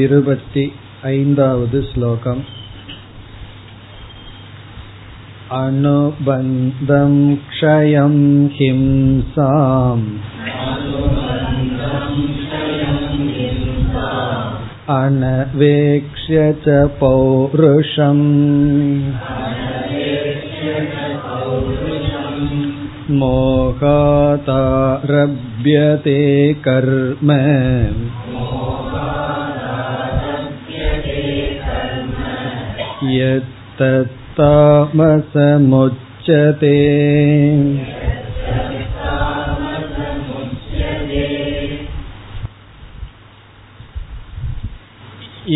இருபति ऐन्दावद् श्लोकम् अनुबन्धं क्षयं हिंसाम् अनवेक्ष्य च पौरुषम् मोहादारभ्यते कर्म यत्तत्तामसमुच्यते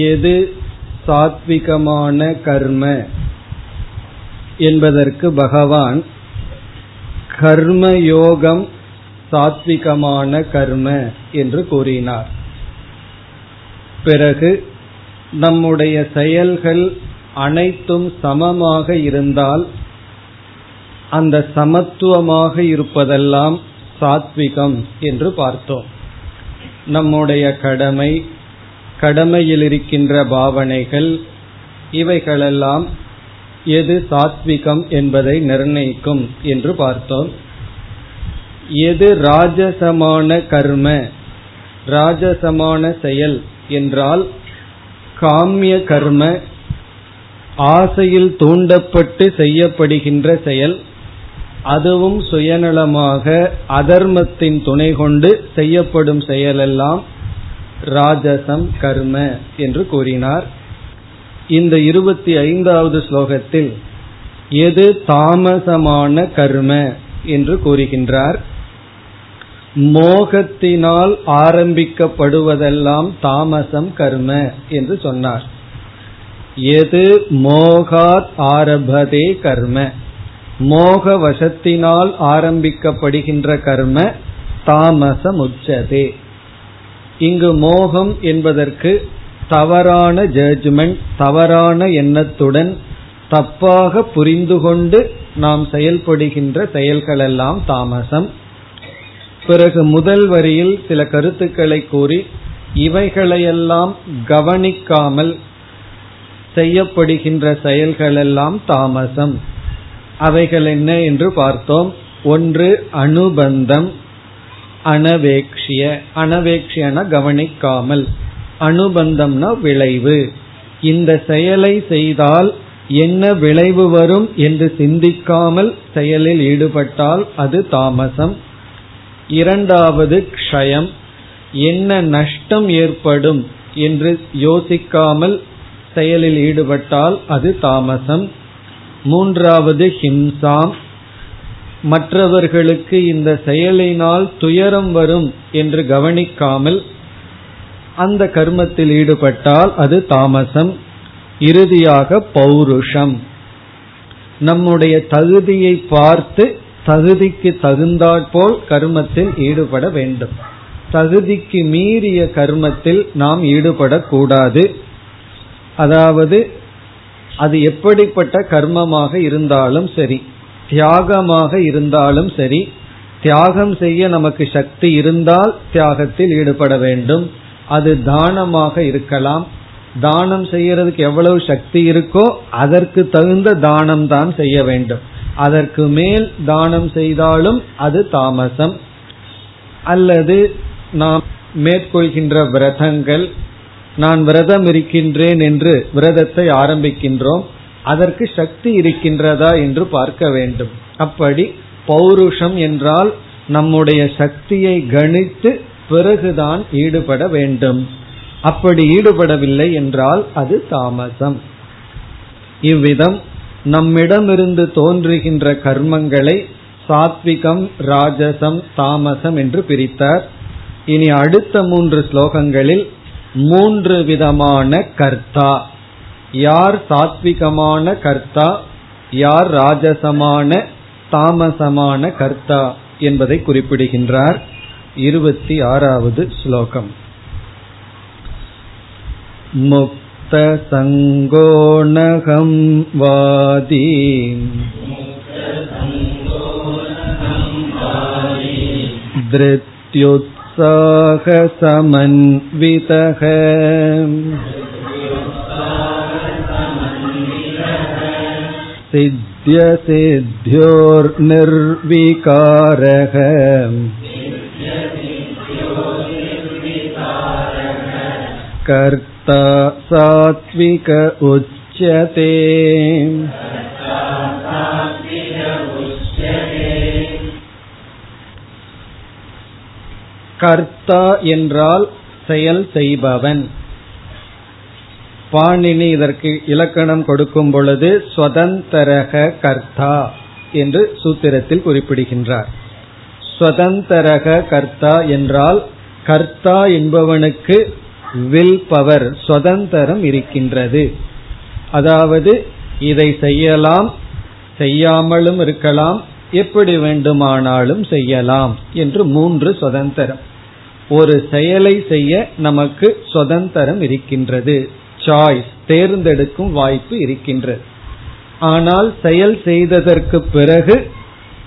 எது சாத்விகமான கர்ம என்பதற்கு பகவான் கர்ம யோகம் சாத்விகமான கர்ம என்று கூறினார் பிறகு நம்முடைய செயல்கள் அனைத்தும் சமமாக இருந்தால் அந்த சமத்துவமாக இருப்பதெல்லாம் சாத்விகம் என்று பார்த்தோம். நம்முடைய கடமை கடமையில் இருக்கின்ற பாவனைகள் இவைகளெல்லாம் எது சாத்விகம் என்பதை நிர்ணயிக்கும் என்று பார்த்தோம். எது ராஜசமான கர்ம ராஜசமான செயல் என்றால் காமிய கர்ம ஆசையில் தூண்டப்பட்டு செய்யப்படுகின்ற செயல் அதுவும் சுயநலமாக அதர்மத்தின் துணை கொண்டு செய்யப்படும் செயலெல்லாம் ராஜசம் கர்ம என்று கூறினார். இந்த இருபத்தி ஐந்தாவது ஸ்லோகத்தில் எது தாமசமான கர்ம என்று கூறுகின்றார். மோகத்தினால் ஆரம்பிக்கப்படுவதெல்லாம் தாமசம் கர்ம என்று சொன்னார். எது மோகாத் ஆரபதே கர்ம? மோக வசத்தினால் ஆரம்பிக்கப்படுகின்ற கர்ம தாமசம் உச்சதே இங்கு மோகம் என்பதற்கு தவறான ஜட்ஜ்மெண்ட் தவறான எண்ணத்துடன் தப்பாக புரிந்து கொண்டு நாம் செயல்படுகின்ற செயல்களெல்லாம் தாமசம். பிறகு முதல் வரியில் சில கருத்துக்களை கூறி இவைகளையெல்லாம் கவனிக்காமல் செய்யப்படுகின்ற செயல்களெல்லாம் தாமசம். அவைகள் என்ன என்று பார்த்தோம். ஒன்று அனுபந்தம் அனவேக்ஷிய. அனவேக்ஷியன கவனிக்காமல். அனுபந்தம்னா விளைவு. இந்த செயலை செய்தால் என்ன விளைவு வரும் என்று சிந்திக்காமல் செயலில் ஈடுபட்டால் அது தாமசம். இரண்டாவது க்ஷயம். என்ன நஷ்டம் ஏற்படும் என்று யோசிக்காமல் செயலில் ஈடுபட்டால் அது தாமசம். மூன்றாவது ஹிம்சாம். மற்றவர்களுக்கு இந்த செயலினால் துயரம் வரும் என்று கவனிக்காமல் அந்த கர்மத்தில் ஈடுபட்டால் அது தாமசம். இறுதியாக பௌருஷம். நம்முடைய தகுதியை பார்த்து தகுதிக்கு தகுந்தாற்போல் கர்மத்தில் ஈடுபட வேண்டும். தகுதிக்கு மீறிய கர்மத்தில் நாம் ஈடுபடக்கூடாது. அதாவது அது எப்படிப்பட்ட கர்மமாக இருந்தாலும் சரி தியாகமாக இருந்தாலும் சரி தியாகம் செய்ய நமக்கு சக்தி இருந்தால் தியாகத்தில் ஈடுபட வேண்டும். அது தானமாக இருக்கலாம். தானம் செய்யறதுக்கு எவ்வளவு சக்தி இருக்கோ அதற்கு தகுந்த தானம் தான் செய்ய வேண்டும். அதற்கு மேல் தானம் செய்தாலும் அது தாமசம். அல்லது நாம் மேற்கொள்கின்ற விரதங்கள் நான் விரதம் இருக்கின்றேன் என்று விரதத்தை ஆரம்பிக்கின்றோம். அதற்கு சக்தி இருக்கின்றதா என்று பார்க்க வேண்டும். அப்படி பௌருஷம் என்றால் நம்முடைய சக்தியை கணித்து பிறகுதான் ஈடுபட வேண்டும். அப்படி ஈடுபடவில்லை என்றால் அது தாமசம். இவ்விதம் நம்மிடமிருந்து தோன்றுகின்ற கர்மங்களை சாத்விகம் ராஜசம் தாமசம் என்று பிரித்தார். இனி அடுத்த மூன்று ஸ்லோகங்களில் மூன்று விதமான கர்த்தா யார் சாத்விகமான கர்த்தா யார் ராஜசமான தாமசமான கர்த்தா என்பதை குறிப்பிடுகின்றார் இருபத்தி ஆறாவது ஸ்லோகம் मुक्तसङ्गोणहं वादी धृत्युत्साहमानवान् समन्वितः सिद्ध्यसिद्ध्योर्निर्विकारः कर्ता सात्विक उच्यते கர்த்தா என்றால் செயல் செய்பவன். பாணினி இதற்கு இலக்கணம் கொடுக்கும் பொழுது ஸ்வதந்தரக கர்த்தா என்று சூத்திரத்தில் குறிப்பிடுகின்றார். ஸ்வதந்தரக கர்த்தா என்றால் கர்த்தா என்பவனுக்கு வில் பவர் சுதந்திரம் இருக்கின்றது. அதாவது இதை செய்யலாம் செய்யாமலும் இருக்கலாம் எப்படி வேண்டுமானாலும் செய்யலாம் என்று மூன்று சுதந்திரம். ஒரு செயலை செய்ய நமக்கு சுதந்திரம் இருக்கின்றது. சாய்ஸ் தேர்ந்தெடுக்கும் வாய்ப்பு இருக்கின்றது. ஆனால் செயல் செய்ததற்கு பிறகு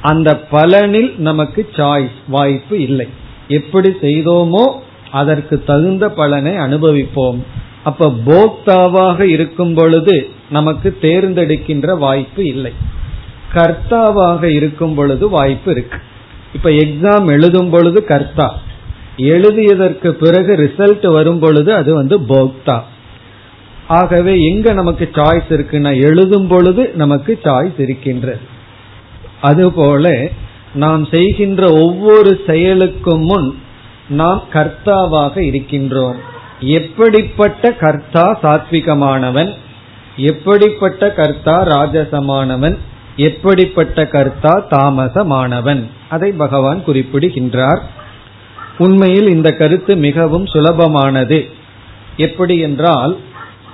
அந்த பலனில் நமக்கு சாய்ஸ் வாய்ப்பு இல்லை. எப்படி செய்தோமோ அதற்கு தகுந்த பலனை அனுபவிப்போம். அப்ப போக்தாவாக இருக்கும் பொழுது நமக்கு தேர்ந்தெடுக்கின்ற வாய்ப்பு இல்லை. கர்த்தாவாக இருக்கும் பொழுது வாய்ப்பு இருக்கு. இப்ப எக்ஸாம் எழுதும் பொழுது கர்த்தா. எழுதியதற்கு பிறகு ரிசல்ட் வரும் பொழுது அது வந்து போக்தா. ஆகவே எங்க நமக்கு சாய்ஸ் இருக்குன்னா எழுதும் பொழுது நமக்கு சாய்ஸ் இருக்கின்றது அதுபோல நாம் செய்கின்ற ஒவ்வொரு செயலுக்கும் முன் நாம் கர்த்தாவாக இருக்கின்றோம். எப்படிப்பட்ட கர்த்தா சாத்விகமானவன்? எப்படிப்பட்ட கர்த்தா ராஜசமானவன்? எப்படிப்பட்ட கர்த்தா தாமசமானவன்? அதை பகவான் குறிப்பிடுகின்றார். உண்மையில் இந்த கருத்து மிகவும் சுலபமானது. எப்படி என்றால்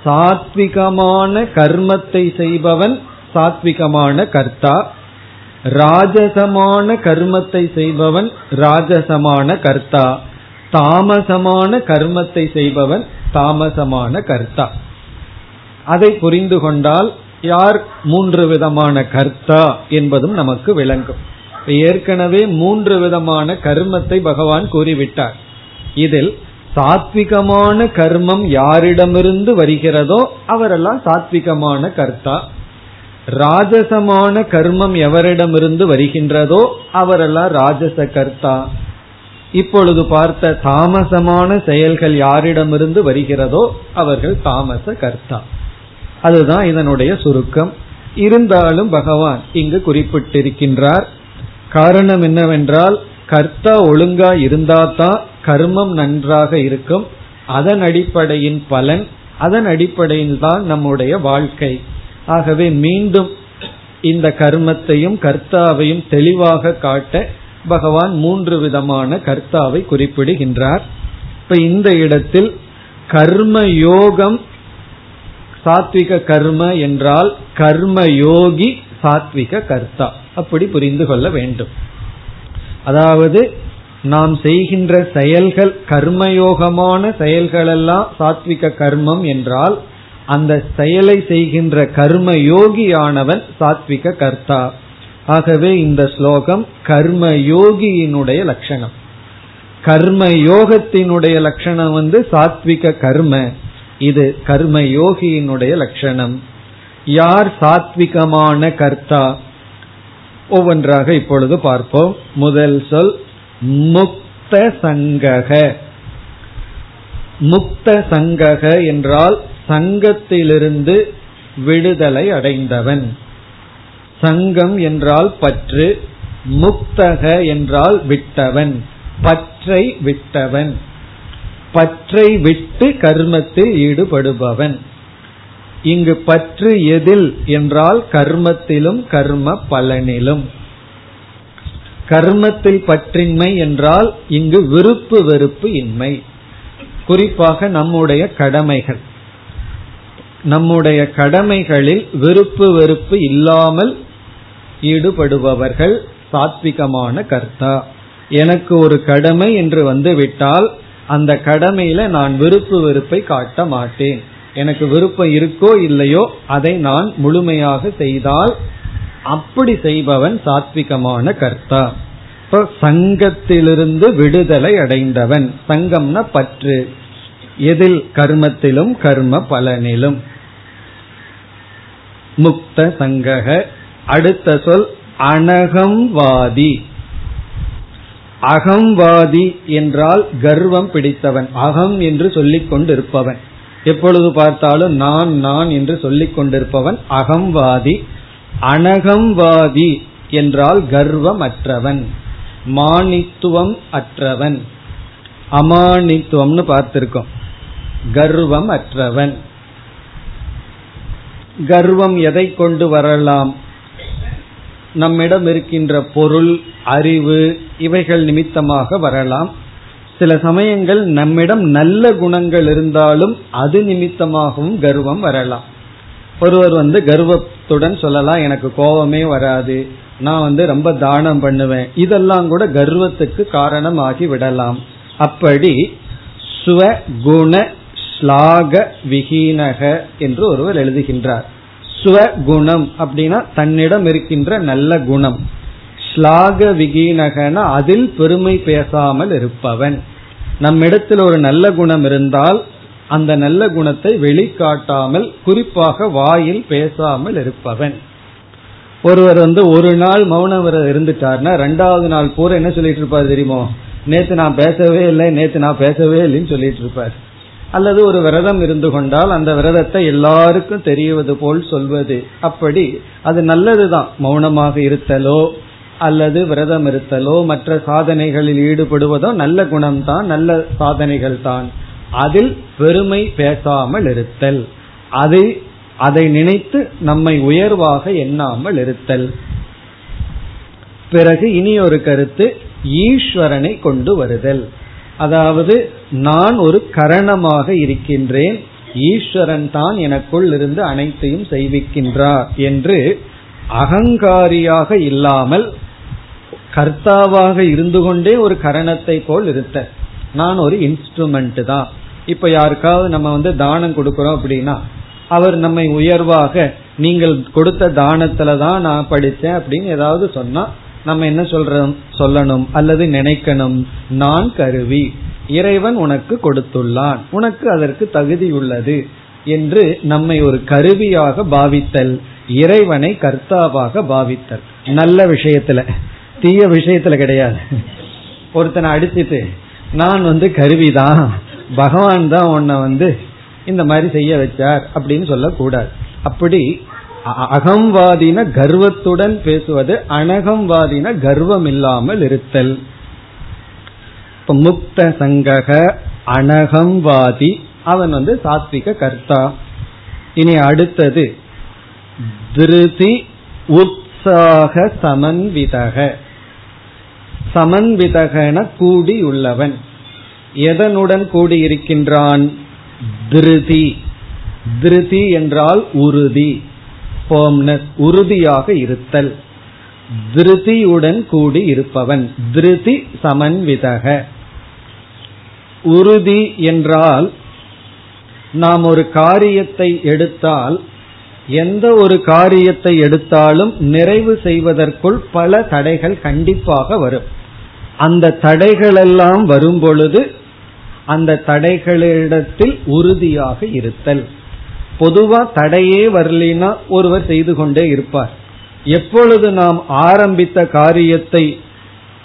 சாத்விகமான கர்மத்தை செய்பவன் சாத்விகமான கர்த்தா ராஜசமான கர்மத்தை செய்பவன் ராஜசமான கர்த்தா தாமசமான கர்மத்தை செய்பவன் தாமசமான கர்த்தா. அதை புரிந்து கொண்டால் யார் மூன்று விதமான கர்த்தா என்பதும் நமக்கு விளங்கும். ஏற்கனவே மூன்று விதமான கர்மத்தை பகவான் கூறிவிட்டார். இதில் சாத்விகமான கர்மம் யாரிடமிருந்து வருகிறதோ அவரெல்லாம் சாத்விகமான கர்த்தா. ராஜசமான கர்மம் எவரிடமிருந்து வருகின்றதோ அவரெல்லாம் ராஜச கர்த்தா. இப்பொழுது பார்த்த தாமசமான செயல்கள் யாரிடமிருந்து வருகிறதோ அவர்கள் தாமச கர்த்தா. அதுதான் இதனுடைய சுருக்கம். இருந்தாலும் பகவான் இங்கு குறிப்பிட்டிருக்கின்றார். காரணம் என்னவென்றால் கர்த்தா ஒழுங்கா இருந்தாதான் கர்மம் நன்றாக இருக்கும். அதன் அடிப்படையின் பலன் அதன் அடிப்படையில் தான் நம்முடைய வாழ்க்கை. ஆகவே மீண்டும் இந்த கர்மத்தையும் கர்த்தாவையும் தெளிவாக காட்ட பகவான் மூன்று விதமான கர்த்தாவை குறிப்பிடுகின்றார். இப்ப இந்த இடத்தில் கர்ம யோகம் சாத்விக கர்ம என்றால் கர்ம யோகி சாத்விக கர்த்தா. அப்படி புரிந்து கொள்ள வேண்டும். அதாவது நாம் செய்கின்ற செயல்கள் கர்மயோகமான செயல்களெல்லாம் சாத்விக கர்மம் என்றால் அந்த செயலை செய்கின்ற கர்ம யோகியானவன் சாத்விக கர்த்தா. ஆகவே இந்த ஸ்லோகம் கர்ம யோகியினுடைய லட்சணம். கர்ம யோகத்தினுடைய லட்சணம் வந்து சாத்விக கர்ம. இது கர்ம யோகியினுடைய லட்சணம். யார் சாத்விகமான கர்த்தா? ஒவ்வொன்றாக இப்பொழுது பார்ப்போம். முதல் சொல் முக்த சங்கக. முக்த சங்கக என்றால் சங்கத்திலிருந்து விடுதலை அடைந்தவன். சங்கம் என்றால் பற்று முக்தக என்றால் விட்டவன் பற்றை விட்டவன். பற்றை விட்டு கர்மத்தில் ஈடுபடுபவன். இங்கு பற்று எதில் என்றால் கர்மத்திலும் கர்ம பலனிலும். கர்மத்தில் பற்றின்மை என்றால் இங்கு விருப்பு வெறுப்பு இன்மை. குறிப்பாக நம்முடைய கடமைகள். நம்முடைய கடமைகளில் விருப்பு வெறுப்பு இல்லாமல் ஈடுபடுபவர்கள் சாத்விகமான கர்த்தா. எனக்கு ஒரு கடமை என்று வந்துவிட்டால் அந்த கடமையில நான் விருப்பு வெறுப்பை காட்ட மாட்டேன். எனக்கு விருப்பம் இருக்கோ இல்லையோ அதை நான் முழுமையாக செய்தால் அப்படி செய்பவன் சாத்விகமான கர்த்தா. இப்போ சங்கத்திலிருந்து விடுதலை அடைந்தவன். சங்கம்னா பற்று. எதில் கர்மத்திலும் கர்ம பலனிலும். முக்த சங்கக. அடுத்த சொல் அனகம்வாதி. அகம்வாதி என்றால் கர்வம் பிடித்தவன். அகம் என்று சொல்லிக் கொண்டிருப்பவன். எப்பொழுது பார்த்தாலும் நான் நான் என்று சொல்லிக் கொண்டிருப்பவன். அகம்வாதி அனகம்வாதி என்றால் கர்வம் அற்றவன் மானித்துவம் அற்றவன். அமானித்துவம்னு பார்த்திருக்கோம். கர்வம் அற்றவன் கர்வம் எதை கொண்டு வரலாம்? நம்மிடம் இருக்கின்ற பொருள் அறிவு இவைகள் நிமித்தமாக வரலாம். சில சமயங்கள் நம்மிடம் நல்ல குணங்கள் இருந்தாலும் அது நிமித்தமாகவும் கர்வம் வரலாம். ஒருவர் வந்து கர்வத்துடன் சொல்லலாம் எனக்கு கோபமே வராது நான் வந்து ரொம்ப தானம் பண்ணுவேன் இதெல்லாம் கூட கர்வத்துக்கு காரணமாகி விடலாம். அப்படி சுவ குண ஸ்லாக விஹீனக என்று ஒருவர் எழுதுகின்றார். ஸ்வகுணம் அப்படின்னா தன்னிடம் இருக்கின்ற நல்ல குணம். ஸ்லாக விகீனகன அதில் பெருமை பேசாமல் இருப்பவன். நம்மிடத்தில் ஒரு நல்ல குணம் இருந்தால் அந்த நல்ல குணத்தை வெளிக்காட்டாமல் குறிப்பாக வாயில் பேசாமல் இருப்பவன். ஒருவர் வந்து ஒரு நாள் மௌன விரதம் இருந்துட்டார்னா ரெண்டாவது நாள் பூரா என்ன சொல்லிட்டு இருப்பார் தெரியுமோ? நேத்து நான் பேசவே இல்லை நேத்து நான் பேசவே இல்லைன்னு சொல்லிட்டு இருப்பார். அல்லது ஒரு விரதம் இருந்து கொண்டால் அந்த விரதத்தை எல்லாருக்கும் தெரிவது போல் சொல்வது. அப்படி அது நல்லதுதான். மௌனமாக இருத்தலோ அல்லது விரதம் இருத்தலோ மற்ற சாதனைகளில் ஈடுபடுவதோ நல்ல குணம்தான் நல்ல சாதனைகள் தான் அதில் பெருமை பேசாமல் இருத்தல். அதை அதை நினைத்து நம்மை உயர்வாக எண்ணாமல் இருத்தல். பிறகு இனி ஒரு கருத்து ஈஸ்வரனை கொண்டு வருதல். அதாவது நான் ஒரு கரணமாக இருக்கின்றேன் ஈஸ்வரன் தான் எனக்குள் இருந்து அனைத்தையும் செய்விக்கின்றார் என்று அகங்காரியாக இல்லாமல் கர்த்தாவாக இருந்து கொண்டே ஒரு கரணத்தை போல் இருத்த. நான் ஒரு இன்ஸ்ட்ருமெண்ட் தான். இப்ப யாருக்காவது நம்ம வந்து தானம் கொடுக்கிறோம் அப்படின்னா அவர் நம்மை உயர்வாக நீங்கள் கொடுத்த தானத்துல தான் நான் படித்தேன் அப்படின்னு ஏதாவது சொன்னா நம்ம என்ன சொல்றோம்? சொல்லணும் அல்லது நினைக்கணும். நான் கருவி. இறைவன் உனக்கு கொடுத்துள்ளான். உனக்கு அதற்கு தகுதி உள்ளது என்று நம்மை ஒரு கருவியாக பாவித்தல் இறைவனை கர்த்தாவாக பாவித்தல். நல்ல விஷயத்துல. தீய விஷயத்துல கிடையாது. ஒருத்தனை அடிச்சிட்டு நான் வந்து கருவிதான். பகவான் தான் உன்னை வந்து இந்த மாதிரி செய்ய வச்சார் அப்படின்னு சொல்லக்கூடாது. அப்படி அகம்வாதின கர்வத்துடன் பேசுவது அனகம்வாதின கர்வம் இல்லாமல் இருத்தல். இப்ப முக்த சங்கக அனகம்வாதி அவன் வந்து சாத்விக கர்த்தா. இனி அடுத்தது திருதி உற்சாக சமன்விதக. சமன்விதகன கூடியுள்ளவன். எதனுடன் கூடியிருக்கின்றான்? திருதி. திருதி என்றால் உறுதி. ஃபோம்னஸ் உறுதியாக இருத்தல். திருதியுடன் கூடி இருப்பவன். திருதி சமன்விதக. உறுதி என்றால் நாம் ஒரு காரியத்தை எடுத்தால் எந்த ஒரு காரியத்தை எடுத்தாலும் நிறைவு செய்வதற்குள் பல தடைகள் கண்டிப்பாக வரும். அந்த தடைகளெல்லாம் வரும் பொழுது அந்த தடைகளிடத்தில் உறுதியாக இருத்தல். பொதுவா தடையே வரலினா ஒருவர் செய்து கொண்டே இருப்பார். எப்பொழுது நாம் ஆரம்பித்த காரியத்தை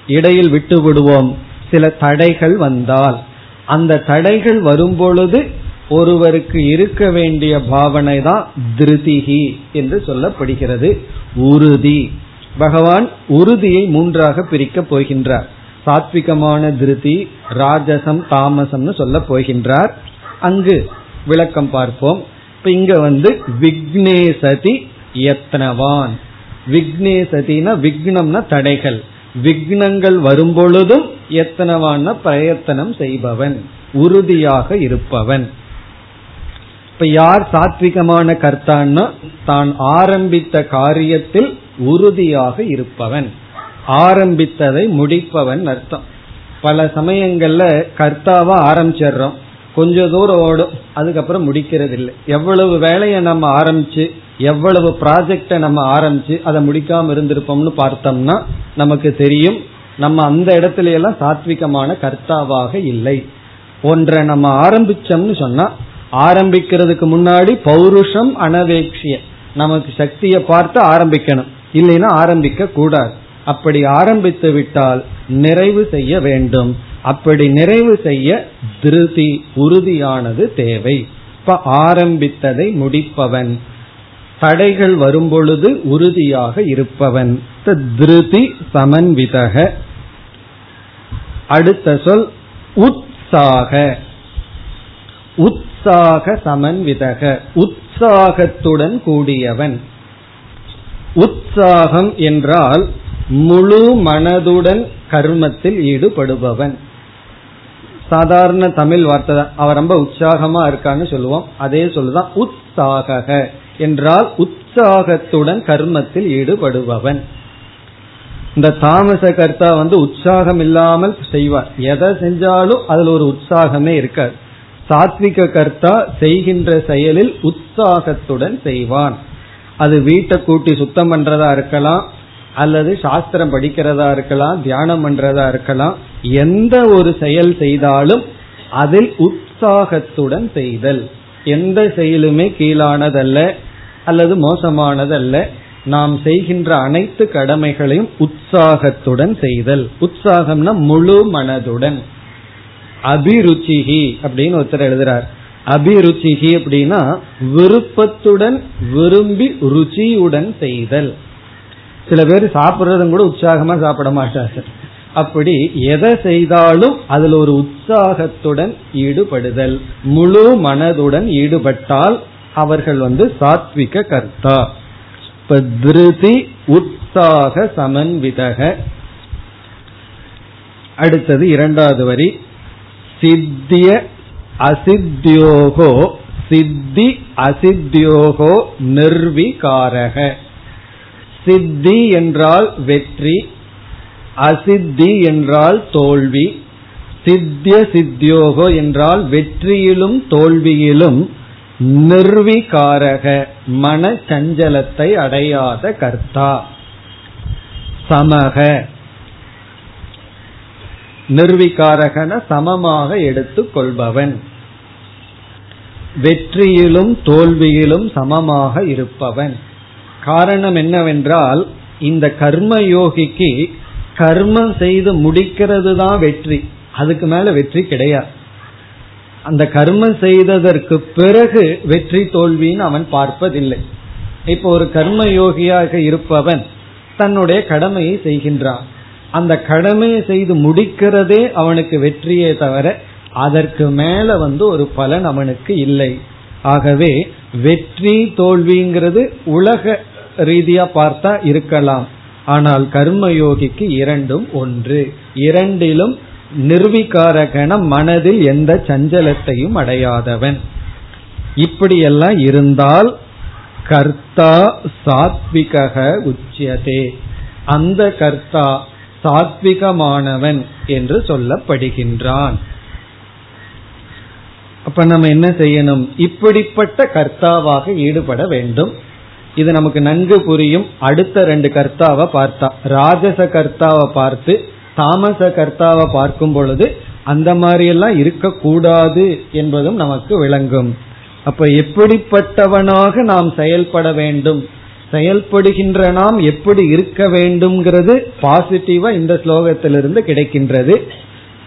இடையில் விட்டு விடுவோம் சில தடைகள் வந்தால். அந்த தடைகள் வரும்பொழுது ஒருவருக்கு இருக்க வேண்டிய பாவனை தான் திருதிகி என்று சொல்லப்படுகிறது. உறுதி. பகவான் உறுதியை மூன்றாக பிரிக்கப் போகின்றார். சாத்விகமான திருதி ராஜசம் தாமசம்னு சொல்ல போகின்றார். அங்கு விளக்கம் பார்ப்போம். இப்ப இங்க வந்து விக்னேசதி யத்னவான். விக்னேசதினா விக்னம்னா தடைகள். விக்னங்கள் வரும்பொழுதும் எத்தனவான பிரயத்தனம் செய்பவன். உறுதியாக இருப்பவன். இப்ப யார் சாத்விகமான கர்த்தான்னா தான் ஆரம்பித்த காரியத்தில் உறுதியாக இருப்பவன். ஆரம்பித்ததை முடிப்பவன் அர்த்தம். பல சமயங்கள்ல கர்த்தாவா ஆரம்பிச்சிடுறோம். கொஞ்ச தூரம் ஓடும். அதுக்கப்புறம் முடிக்கிறது இல்லை எவ்வளவு வேலையை நம்ம ஆரம்பிச்சு எவ்வளவு ப்ராஜெக்டை நம்ம ஆரம்பிச்சு அதை முடிக்காம இருந்திருப்போம்னு பார்த்தோம்னா நமக்கு தெரியும். நம்ம அந்த இடத்துல எல்லாம் சாத்விகமான கர்த்தாவாக இல்லை. ஒன்றை நம்ம ஆரம்பிச்சோம்னு சொன்னா ஆரம்பிக்கிறதுக்கு முன்னாடி பௌருஷம் அனவேக்ஷிய நமக்கு சக்தியை பார்த்து ஆரம்பிக்கணும். இல்லைன்னா ஆரம்பிக்க கூடாது அப்படி ஆரம்பித்து விட்டால் நிறைவு செய்ய வேண்டும். அப்படி நிறைவு செய்ய திருதி உறுதியானது தேவை. இப்ப ஆரம்பித்ததை முடிப்பவன். தடைகள் வரும்பொழுது உறுதியாக இருப்பவன். திருதி சமன்விதக அடுத்த சொல் உற்சாக. உற்சாக சமன்விதக உற்சாகத்துடன் கூடியவன். உற்சாகம் என்றால் முழு மனதுடன் கர்மத்தில் ஈடுபடுபவன். சாதாரண தமிழ் வார்த்தை தான். அவன் ரொம்ப உற்சாகமா இருக்கான்னு சொல்லுவோம். அதே சொல்லுதான் உற்சாக என்றால் உற்சாகத்துடன் கர்மத்தில் ஈடுபடுபவன். இந்த தாமச கர்த்தா வந்து உற்சாகம் இல்லாமல் செய்வார். எதை செஞ்சாலும் அதுல ஒரு உற்சாகமே இருக்காது. சாத்விக கர்த்தா செய்கின்ற செயலில் உற்சாகத்துடன் செய்வான். அது வீட்டை கூட்டி சுத்தம் பண்றதா இருக்கலாம் அல்லது சாஸ்திரம் படிக்கிறதா இருக்கலாம் தியானம் பண்றதா இருக்கலாம் எந்த ஒரு செயல் செய்தாலும் அதில் உற்சாகத்துடன் செய்தல். எந்த செயலுமே கீழானதல்ல அல்லது மோசமானதல்ல. நாம் செய்கின்ற அனைத்து கடமைகளையும் உற்சாகத்துடன் செய்தல். உற்சாகம்னா முழு மனதுடன். அபிருச்சிகி அப்படின்னு ஒருத்தர் எழுதுறார். அபிருச்சிகி அப்படின்னா விருப்பத்துடன் விரும்பி ருச்சியுடன் செய்தல். சில பேர் சாப்பிட்றதும் கூட உற்சாகமா சாப்பிட மாட்டார்கள். அப்படி எதை செய்தாலும் அதுல ஒரு உற்சாகத்துடன் ஈடுபடுதல் முழு மனதுடன் ஈடுபட்டால் அவர்கள் வந்து சாத்விக கர்த்தா. திருதி உற்சாக சமன்விதக. அடுத்தது இரண்டாவது வரி. சித்திய அசித்தியோகோ சித்தி அசித்தியோகோ நிர்விகாரக. சித்தி என்றால் வெற்றி அசித்தி என்றால் தோல்வி சித்திய சித்தியோகோ என்றால் வெற்றியிலும் தோல்வியிலும் நிர்விகாரக மன சஞ்சலத்தை அடையாத கர்த்தா. சமக நிர்விகாரகன சமமாக எடுத்துக் கொள்பவன். வெற்றியிலும் தோல்வியிலும் சமமாக இருப்பவன். காரணம் என்னவென்றால் இந்த கர்ம யோகிக்கு கர்மம் செய்து முடிக்கிறது தான் வெற்றி. அதுக்கு மேல வெற்றி கிடையாது. அந்த கர்மம் செய்ததற்கு பிறகு வெற்றி தோல்வின்னு அவன் பார்ப்பதில்லை. இப்போ ஒரு கர்ம யோகியாக இருப்பவன் தன்னுடைய கடமையை செய்கின்றான். அந்த கடமையை செய்து முடிக்கிறதே அவனுக்கு வெற்றியே தவிர அதற்கு மேல வந்து ஒரு பலன் அவனுக்கு இல்லை. ஆகவே வெற்றி தோல்விங்கிறது உலக ரீதியா பார்த்தா இருக்கலாம். ஆனால் கர்மயோகிக்கு இரண்டும் ஒன்று. இரண்டிலும் நிர்விகாரகன மனதில் எந்த சஞ்சலத்தையும் அடையாதவன். இப்படியெல்லாம் இருந்தால் கர்த்தா சாத்விக உச்சியதே. அந்த கர்த்தா சாத்விகமானவன் என்று சொல்லப்படுகின்றான். அப்ப நம்ம என்ன செய்யணும்? இப்படிப்பட்ட கர்த்தாவாக ஈடுபட வேண்டும். இது நமக்கு நன்கு புரியும். அடுத்த ரெண்டு கர்த்தாவை பார்த்தா ராஜச கர்த்தாவை பார்த்து தாமச கர்த்தாவை பார்க்கும் பொழுது அந்த மாதிரி எல்லாம் இருக்கக்கூடாது என்பதும் நமக்கு விளங்கும். அப்ப எப்படிப்பட்டவனாக நாம் செயல்பட வேண்டும்? செயல்படுகின்ற நாம் எப்படி இருக்க வேண்டும்ங்கிறது பாசிட்டிவா இந்த ஸ்லோகத்திலிருந்து கிடைக்கின்றது.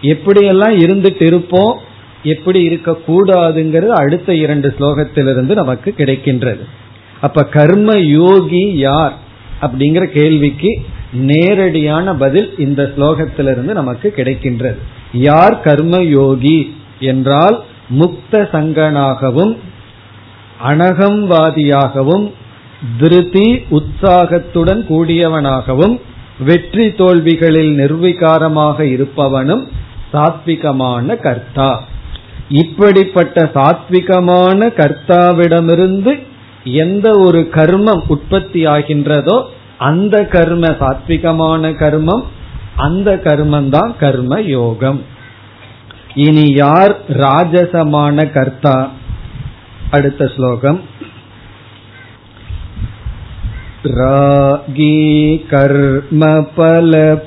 எப்படியெல்லாம் இருந்துட்டு இருப்போம் எப்படி இருக்க கூடாதுங்கிறது அடுத்த இரண்டு ஸ்லோகத்திலிருந்து நமக்கு கிடைக்கின்றது. அப்ப கர்ம யோகி யார் அப்படிங்கிற கேள்விக்கு நேரடியான பதில் இந்த ஸ்லோகத்திலிருந்து நமக்கு கிடைக்கின்றது. யார் கர்ம யோகி என்றால் முக்த சங்கனாகவும் அனகம்வாதியாகவும் திருதி உற்சாகத்துடன் கூடியவனாகவும் வெற்றி தோல்விகளில் நிர்விகாரமாக இருப்பவனும் சாத்விகமான கர்த்தா. இப்படிப்பட்ட சாத்விகமான கர்த்தாவிடமிருந்து எந்த ஒரு கர்மம் உற்பத்தி ஆகின்றதோ அந்த கர்ம சாத்விகமான கர்மம் அந்த கர்மம் தான் கர்ம யோகம். இனி யார் ராஜசமான கர்த்தா? அடுத்த ஸ்லோகம். ராகி கர்ம பல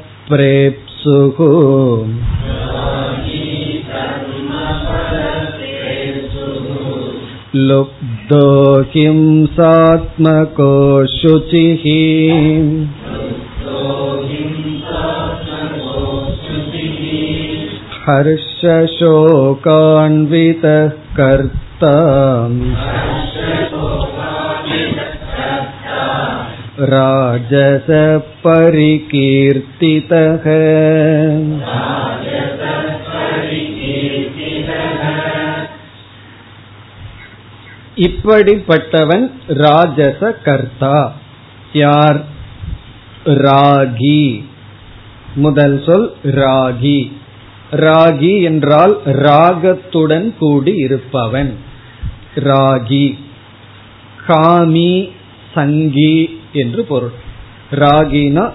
शुद्धो हिंसात्मको शुचिः। हर्षशोकान्वितः कर्ता राजसपरिकीर्तितः। இப்படிப்பட்டவன் ராஜச கர்த்தா. யார்? ராகி. முதல் சொல் ராகி. ராகி என்றால் ராகத்துடன் கூடி இருப்பவன். ராகி. காமி சங்கி என்று பொருள். ராகினா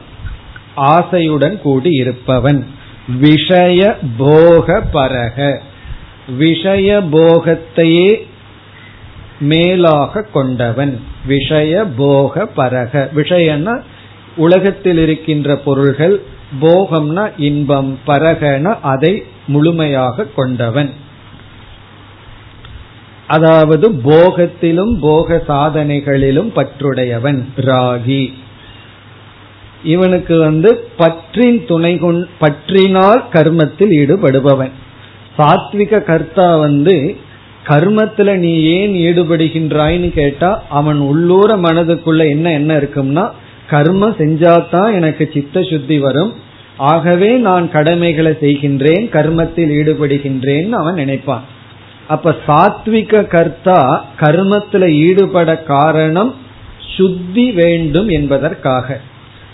ஆசையுடன் கூடி இருப்பவன். விஷய போக பரக. விஷய போகத்தையே மேலாக கொண்டவன். விஷய போக பரக. விஷயன்னா உலகத்தில் இருக்கின்ற பொருள்கள் போகம்னா இன்பம் பரகன அதை முழுமையாக கொண்டவன். அதாவது போகத்திலும் போக சாதனைகளிலும் பற்றுடையவன் ராகி. இவனுக்கு வந்து பற்றின் துணை பற்றினால் கர்மத்தில் ஈடுபடுபவன். சாத்விக கர்த்தா வந்து கர்மத்துல நீ ஏன் ஈடுபடுகின்றாய்னு கேட்டா அவன் உள்ளூர மனதுக்குள்ள என்ன என்ன இருக்கும்னா கர்மம் செஞ்சாதான் எனக்கு சித்த சுத்தி வரும். ஆகவே நான் கடமைகளை செய்கின்றேன் கர்மத்தில் ஈடுபடுகின்றேன் அவன் நினைப்பான். அப்ப சாத்விக கர்த்தா கர்மத்துல ஈடுபட காரணம் சுத்தி வேண்டும் என்பதற்காக.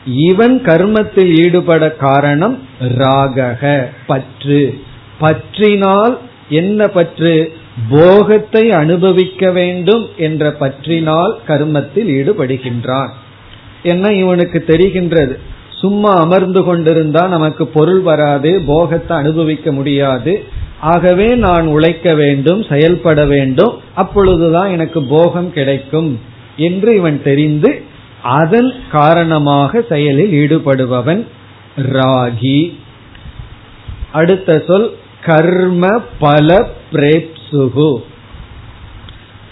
இவன் கர்மத்தில் ஈடுபட காரணம் ராகக பற்று. பற்றினால் என்ன பற்று? போகத்தை அனுபவிக்க வேண்டும் என்ற பற்றினால் கர்மத்தில் ஈடுபடுகின்றான். என்ன இவனுக்கு தெரிகின்றது? சும்மா அமர்ந்து கொண்டிருந்தா நமக்கு பொருள் வராது போகத்தை அனுபவிக்க முடியாது. ஆகவே நான் உழைக்க வேண்டும் செயல்பட வேண்டும் அப்பொழுதுதான் எனக்கு போகம் கிடைக்கும் என்று இவன் தெரிந்து அதன் காரணமாக செயலில் ஈடுபடுபவன் ராகி. அடுத்த சொல் கர்ம பல சுகு.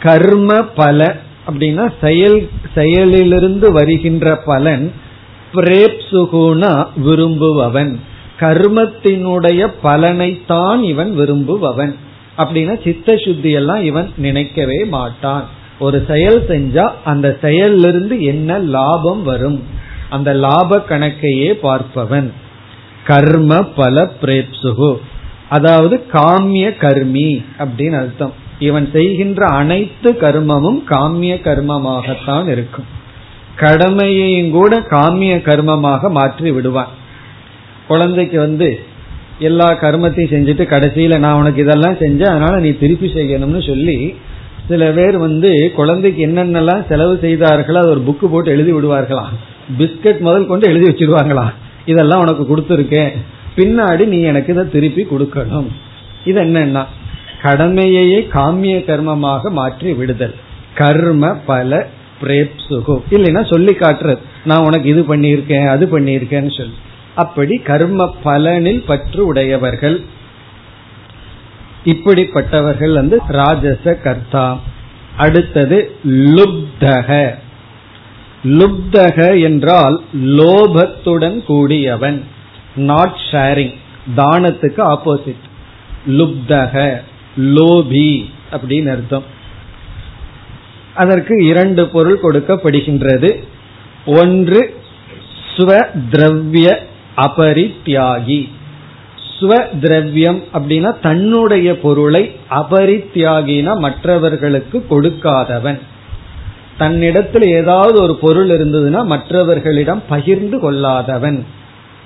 கர்ம பல அப்படின்னா செயல் செயலிலிருந்து வருகின்ற பலன் பிரேப்சுகுனா விரும்புபவன். கர்மத்தினுடைய பலனைத்தான் இவன் விரும்புபவன். அப்படின்னா சித்த சுத்தி எல்லாம் இவன் நினைக்கவே மாட்டான். ஒரு செயல் செஞ்சா அந்த செயலிலிருந்து என்ன லாபம் வரும்? அந்த லாப கணக்கையே பார்ப்பவன். கர்ம பல பிரேப்சுகு அதாவது காமிய கர்மி அப்படின்னு அர்த்தம். இவன் செய்கின்ற அனைத்து கர்மமும் காமிய கர்மமாகத்தான் இருக்கும். கடமையையும் கூட காமிய கர்மமாக மாற்றி விடுவான். குழந்தைக்கு வந்து எல்லா கர்மத்தையும் செஞ்சுட்டு கடைசியில நான் உனக்கு இதெல்லாம் செஞ்சேன் அதனால நீ திருப்பி செய்யணும்னு சொல்லி சில பேர் வந்து குழந்தைக்கு என்னென்னலாம் செலவு செய்தார்களோ அது ஒரு புக்கு போட்டு எழுதி விடுவார்களாம். பிஸ்கட் முதல் கொண்டு எழுதி வச்சிருவாங்களாம். இதெல்லாம் உனக்கு கொடுத்துருக்கேன். பின்னாடி நீ எனக்கு இதை திருப்பி கொடுக்கணும். இது என்னன்னா கடமையையே காமிய கர்மமாக மாற்றி விடுதல். கர்ம பல பிரேப்சுகு. இல்லைன்னா சொல்லி காட்டுறது நான் உனக்கு இது பண்ணியிருக்கேன் அது பண்ணியிருக்கேன்னு சொல்லி. அப்படி கர்ம பலனில் பற்று உடையவர்கள். இப்படிப்பட்டவர்கள் வந்து ராஜச கர்த்தா. அடுத்தது லுப்தக. லுப்தக என்றால் லோபத்துடன் கூடியவன். நாட் ஷேரிங் தானத்துக்கு ஆப்போசிட் லுப்தக லோபி அப்படின்னு அர்த்தம். அதற்கு இரண்டு பொருள் கொடுக்கப்படுகின்றது. ஒன்று ஸ்வ திரவிய அபரித்யாகி ஸ்வ திரவியம் அப்படின்னா தன்னுடைய பொருளை அபரித்யாகினா மற்றவர்களுக்கு கொடுக்காதவன். தன்னிடத்தில் ஏதாவது ஒரு பொருள் இருந்ததுன்னா மற்றவர்களிடம் பகிர்ந்து கொள்ளாதவன்.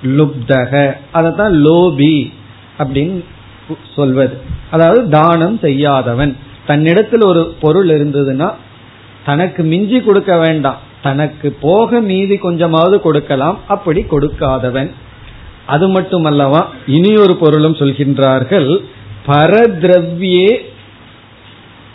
லுப்தக. அதத்தான் லோபி அப்படின்னு சொல்வது. அதாவது தானம் செய்யாதவன். தன்னிடத்தில் ஒரு பொருள் இருந்ததுன்னா தனக்கு மிஞ்சி கொடுக்க வேண்டாம். தனக்கு போக மீதி கொஞ்சமாவது கொடுக்கலாம். அப்படி கொடுக்காதவன். அது மட்டுமல்லவா இனி ஒரு பொருளும் சொல்கின்றார்கள். பரதிரவியே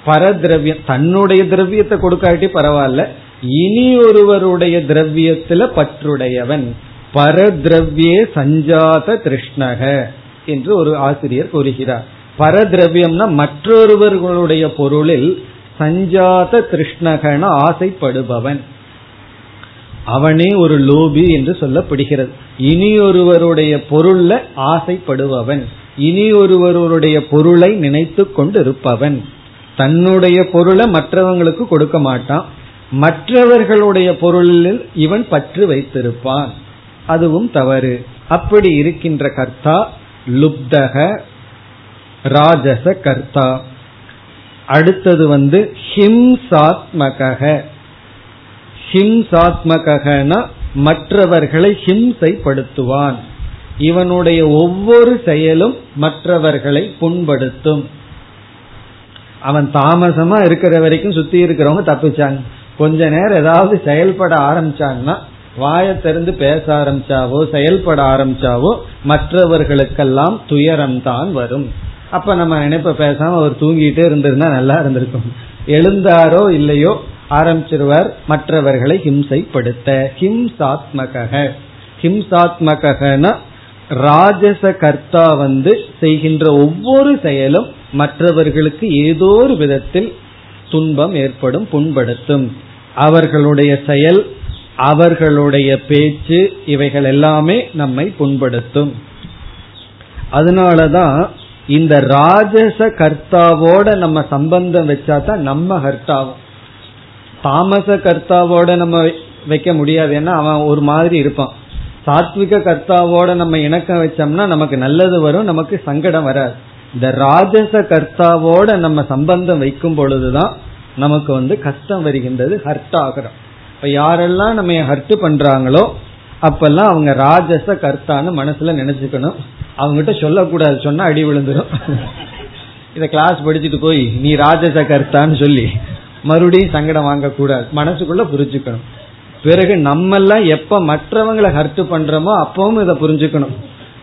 பரதிரவியம். தன்னுடைய திரவியத்தை கொடுக்காட்டி பரவாயில்ல. இனி ஒருவருடைய திரவியத்துல பற்றுடையவன். பரதிரவியே சஞ்சாத திருஷ்ணக என்று ஒரு ஆசிரியர் கூறுகிறார். பரதிரவியம்னா மற்றொருவர்களுடைய பொருளில் சஞ்சாத திருஷ்ணகன ஆசைப்படுபவன். அவனே ஒரு லோபி என்று சொல்லப்படுகிறது. இனி ஒருவருடைய பொருள்ல ஆசைப்படுபவன். இனி ஒருவருடைய பொருளை நினைத்து கொண்டு இருப்பவன் தன்னுடைய பொருளை மற்றவங்களுக்கு கொடுக்க மாட்டான். மற்றவர்களுடைய பொருளில் இவன் பற்று வைத்திருப்பான். அதுவும் தவறு. அப்படி இருக்கின்ற கர்த்தா லுப்தக ராஜச கர்த்தா. அடுத்தது வந்து ஹிம்சாத்மக ஹிம்சாத்மகனா மற்றவர்களை ஹிம்சைப்படுத்துவான். இவனுடைய ஒவ்வொரு செயலும் மற்றவர்களை புண்படுத்தும். அவன் தாமசமா இருக்கிற வரைக்கும் சுத்தி இருக்கிறவங்க தப்பிச்சாங்க. கொஞ்ச நேரம் ஏதாவது செயல்பட ஆரம்பிச்சான்னா வாயை திறந்து பேச ஆரம்பிச்சாவோ செயல்பட ஆரம்பிச்சாவோ மற்றவர்களுக்கெல்லாம் துயரம் தான் வரும். அப்ப நம்ம நினைப்ப பேசாம அவர் தூங்கிட்டே இருந்திருந்தா நல்லா இருந்திருக்கும். எழுந்தாரோ இல்லையோ ஆரம்பிச்சிருவார். மற்றவர்களை ஹிம்சைப்படுத்த. ஹிம்சாத்மக ஹிம்சாத்மகன ராஜச கர்த்தா வந்து செய்கின்ற ஒவ்வொரு செயலும் மற்றவர்களுக்கு ஏதோ ஒரு விதத்தில் துன்பம் ஏற்படும் புண்படுத்தும். அவர்களுடைய செயல் அவர்களுடைய பேச்சு இவைகள் எல்லாமே நம்மை புண்படுத்தும். அதனாலதான் இந்த ராஜச கர்த்தாவோட நம்ம சம்பந்தம் வச்சா தான் நம்ம கர்த்தாவும். தாமச கர்த்தாவோட நம்ம வைக்க முடியாது. ஏன்னா அவன் ஒரு மாதிரி இருப்பான். சாத்விக கர்த்தாவோட நம்ம இணக்கம் வச்சோம்னா நமக்கு நல்லது வரும் நமக்கு சங்கடம் வராது. இந்த ராஜச கர்த்தாவோட நம்ம சம்பந்தம் வைக்கும் பொழுதுதான் நமக்கு வந்து கஷ்டம் வருகின்றது ஹர்ட் ஆகிறோம் இப்ப யாரெல்லாம் நம்ம ஹர்ட் பண்றாங்களோ அப்பெல்லாம் அவங்க ராஜச கர்த்தான்னு மனசுல நினைச்சுக்கணும். அவங்ககிட்ட சொல்லக்கூடாது சொன்னா அடி விழுந்துடும் இத கிளாஸ் படிச்சுட்டு போய் நீ ராஜச கர்த்தான்னு சொல்லி மறுபடியும் சங்கடம் வாங்கக்கூடாது. மனசுக்குள்ள புரிஞ்சுக்கணும். பிறகு நம்ம எல்லாம் எப்ப மற்றவங்களை ஹர்ட் பண்றோமோ அப்பவும் இதை புரிஞ்சுக்கணும்.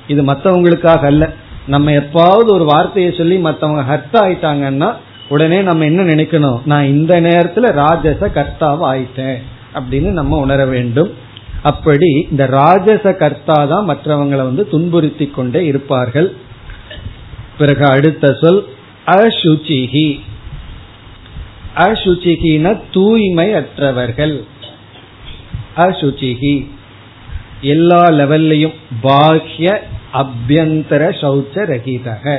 இது மற்றவங்களுக்காக அல்ல. நம்ம எப்பாவது ஒரு வார்த்தையை சொல்லி மற்றவங்க ஹர்ட் ஆயிட்டாங்கன்னா உடனே நம்ம என்ன நினைக்கணும்? நான் இந்த நேரத்துல ராஜச கர்த்தாவா ஆயிட்டேன். அப்படின்னு நம்ம உணர வேண்டும். அப்படி இந்த ராஜச கர்த்தா தான் மற்றவங்களை வந்து துன்புறுத்தி கொண்டே இருப்பார்கள். பிறகு அடுத்த சொல் அசுச்சிகி. அசுச்சிகின தூய்மை அற்றவர்கள் அசுச்சிகி. எல்லா லெவல்லையும் பாஹ்ய அபியந்தர சௌச்ச ரகிதக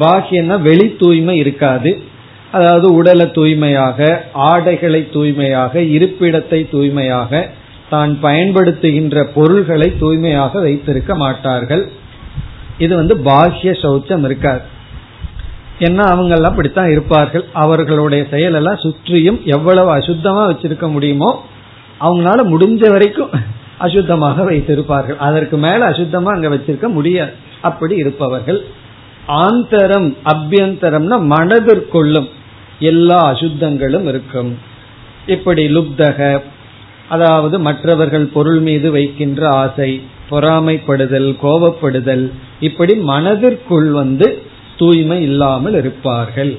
பாஹ்யன்னா வெளி தூய்மை இருக்காது. அதாவது உடலை தூய்மையாக ஆடைகளை தூய்மையாக இருப்பிடத்தை தூய்மையாக தான் பயன்படுத்துகின்ற பொருள்களை தூய்மையாக வைத்திருக்க மாட்டார்கள். இது வந்து பாஹ்ய சௌச்சம் இருக்காது. ஏன்னா அவங்க எல்லாம் அப்படித்தான் இருப்பார்கள். அவர்களுடைய செயல் எல்லாம் சுற்றியும் எவ்வளவு அசுத்தமா வச்சிருக்க முடியுமோ அவங்களால முடிஞ்ச வரைக்கும் அசுத்தமாக வைத்திருப்பார்கள். அதற்கு மேல அசுத்தமா அங்க வச்சிருக்க முடியாது. அப்படி இருப்பவர்கள். ஆந்தரம் அபியந்தரம்னா மனதிற்குள்ளும். எல்லா அசுத்தங்களும் இருக்கும். இப்படி லுப்தக அதாவது மற்றவர்கள் பொருள் மீது வைக்கின்ற ஆசை பொறாமைப்படுதல் கோபப்படுதல் இப்படி மனதிற்குள் வந்து தூய்மை இல்லாமல் இருப்பார்கள்.